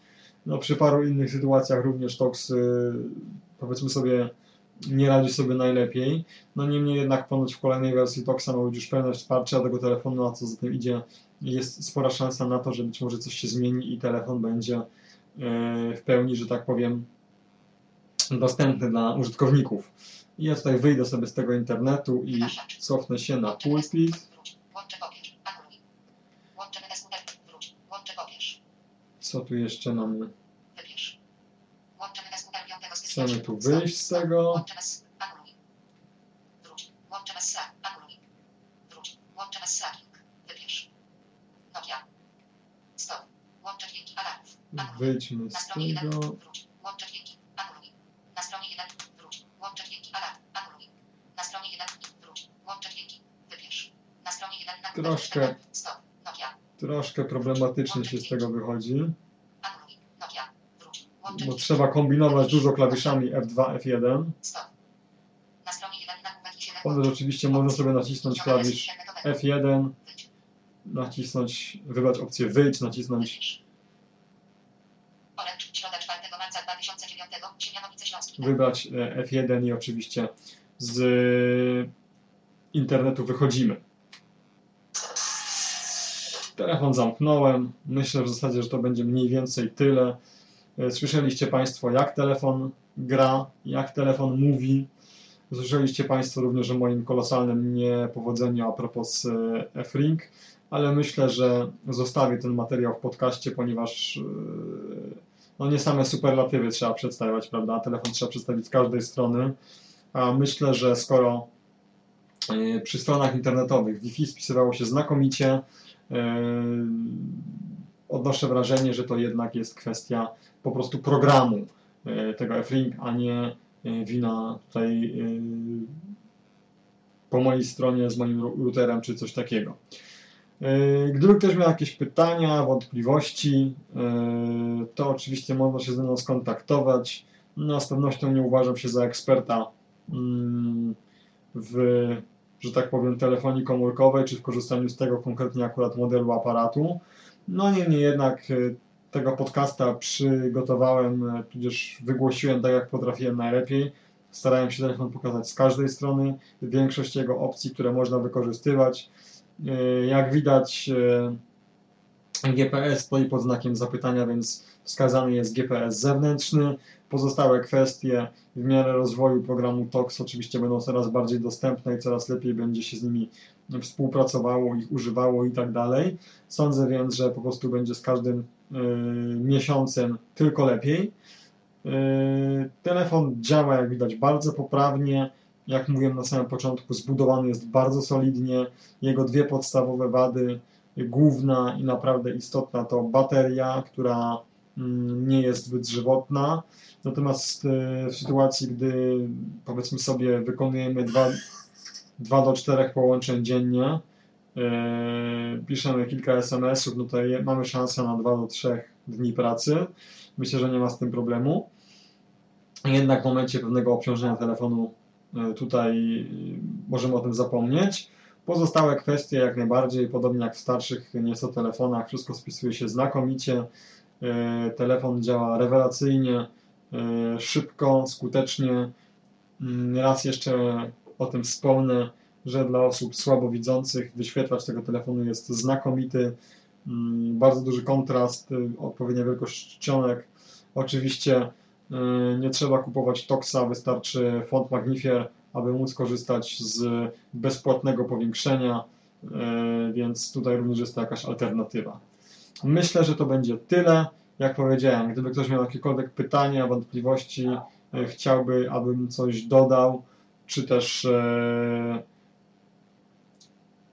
No, przy paru innych sytuacjach również Tox, yy, powiedzmy sobie, nie radzi sobie najlepiej. No niemniej jednak ponoć w kolejnej wersji Toxa ma być już pełne wsparcie tego telefonu, a co za tym idzie, jest spora szansa na to, że być może coś się zmieni i telefon będzie yy, w pełni, że tak powiem, dostępny dla użytkowników. I ja tutaj wyjdę sobie z tego internetu i cofnę się na pulpit. Co tu jeszcze mamy? Wybierz. Łączemy SQL 5 stycznia. Chcemy tu wyjść z tego. Łączemy z anuluj. Wróć. Łączemy z Slack. Anuluj. Wróć. Łączemy z Slacking. Wybierz. Nokia. Stop. Łącze dźwięki alarmów. Anuluj. Wyjdźmy Na z stronie 1. tego. Wróć. Łącze dźwięki. Anuluj. Na stronie 1. Wróć. Łącze dźwięki alarm. Anuluj. Na stronie 1. Wróć. Łącze dźwięki. Wybierz. Na stronie 1. Na Troszkę. Troszkę problematycznie się z tego wychodzi, bo trzeba kombinować dużo klawiszami F2, F1. Stop. Na stronie 1 nagłówek i 7. Potem rzeczywiście można sobie nacisnąć klawisz F1, Wyjdź. nacisnąć, wybrać opcję wyjdź, nacisnąć Wybierz. Orange. Środa 4 marca 2009. Siemianowice Śląski. wybrać e, F1 i oczywiście z internetu wychodzimy. Telefon zamknąłem. Myślę w zasadzie, że to będzie mniej więcej tyle. E, Słyszeliście Państwo, jak telefon gra, jak telefon mówi. Słyszeliście Państwo również o moim kolosalnym niepowodzeniu a propos e, F-Ring, ale myślę, że zostawię ten materiał w podcaście, ponieważ e, no nie same superlatywy trzeba przedstawiać, prawda? Telefon trzeba przedstawić z każdej strony. A myślę, że skoro przy stronach internetowych Wi-Fi spisywało się znakomicie, odnoszę wrażenie, że to jednak jest kwestia po prostu programu e, tego F-Ring, a nie e, wina tutaj po mojej stronie z moim routerem czy coś takiego. Gdyby ktoś miał jakieś pytania, wątpliwości, to oczywiście można się ze mną skontaktować. No, z pewnością nie uważam się za eksperta mm, w, że tak powiem, telefonii komórkowej, czy w korzystaniu z tego konkretnie akurat modelu aparatu. No niemniej jednak e, tego podcasta przygotowałem, e, tudzież wygłosiłem tak, jak potrafiłem najlepiej. Starałem się telefon pokazać z każdej strony, większość jego opcji, które można wykorzystywać. E, Jak widać, GPS stoi pod znakiem zapytania, więc wskazany jest GPS zewnętrzny. Pozostałe kwestie w miarę rozwoju programu TOX oczywiście będą coraz bardziej dostępne i coraz lepiej będzie się z nimi współpracowało, ich używało i tak dalej. Sądzę więc, że po prostu będzie z każdym y, miesiącem tylko lepiej. Y, telefon działa, jak widać, bardzo poprawnie. Jak mówiłem na samym początku, zbudowany jest bardzo solidnie. Jego dwie podstawowe wady, główna i naprawdę istotna, to bateria, która mm, nie jest zbyt żywotna. Natomiast y, w sytuacji, gdy powiedzmy sobie wykonujemy 2, 2 do 4 połączeń dziennie, yy, piszemy kilka SMS-ów, no to mamy szansę na 2 do 3 dni pracy. Myślę, że nie ma z tym problemu. Jednak w momencie pewnego obciążenia telefonu e, tutaj e, możemy o tym zapomnieć. Pozostałe kwestie jak najbardziej, podobnie jak w starszych nieco telefonach, wszystko spisuje się znakomicie. E, Telefon działa rewelacyjnie, e, szybko, skutecznie. Mm, Raz jeszcze o tym wspomnę, że dla osób słabowidzących wyświetlacz tego telefonu jest znakomity. Mm, Bardzo duży kontrast, y, odpowiednia wielkość czcionek. Oczywiście y, nie trzeba kupować Toxa, wystarczy font Magnifier, aby móc korzystać z bezpłatnego powiększenia, y, więc tutaj również jest to jakaś alternatywa. Myślę, że to będzie tyle. Jak powiedziałem, gdyby ktoś miał jakiekolwiek pytania, wątpliwości, y, chciałby, abym coś dodał, czy też e,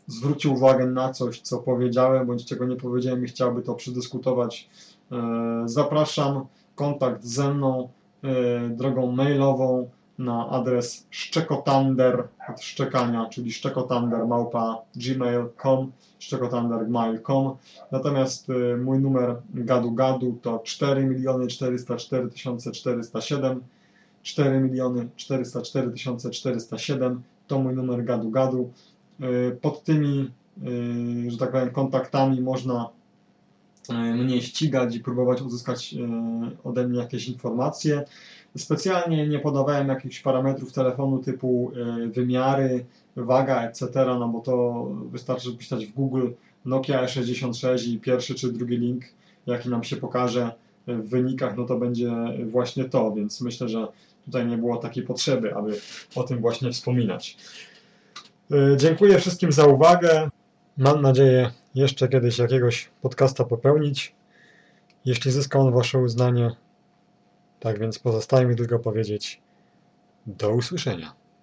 zwrócił uwagę na coś, co powiedziałem, bądź czego nie powiedziałem i chciałby to przedyskutować, e, zapraszam. Kontakt ze mną e, drogą mailową na adres szczekotander od szczekania, czyli szczekotander małpa gmail.com, szczekotander.gmail.com. Natomiast e, mój numer gadu gadu to 4 miliony 404 407 4 miliony 404 407 to mój numer gadu gadu. Y, Pod tymi, y, że tak powiem, kontaktami można y, mnie ścigać i próbować uzyskać y, ode mnie jakieś informacje. Specjalnie nie podawałem jakichś parametrów telefonu typu y, wymiary, waga, etc., no bo to wystarczy wpisać w Google Nokia E66 i pierwszy czy drugi link, jaki nam się pokaże w wynikach, no to będzie właśnie to, więc myślę, że tutaj nie było takiej potrzeby, aby o tym właśnie wspominać. Y, Dziękuję wszystkim za uwagę. Mam nadzieję jeszcze kiedyś jakiegoś podcasta popełnić, jeśli zyska on Wasze uznanie. Tak więc pozostaje mi tylko powiedzieć do usłyszenia.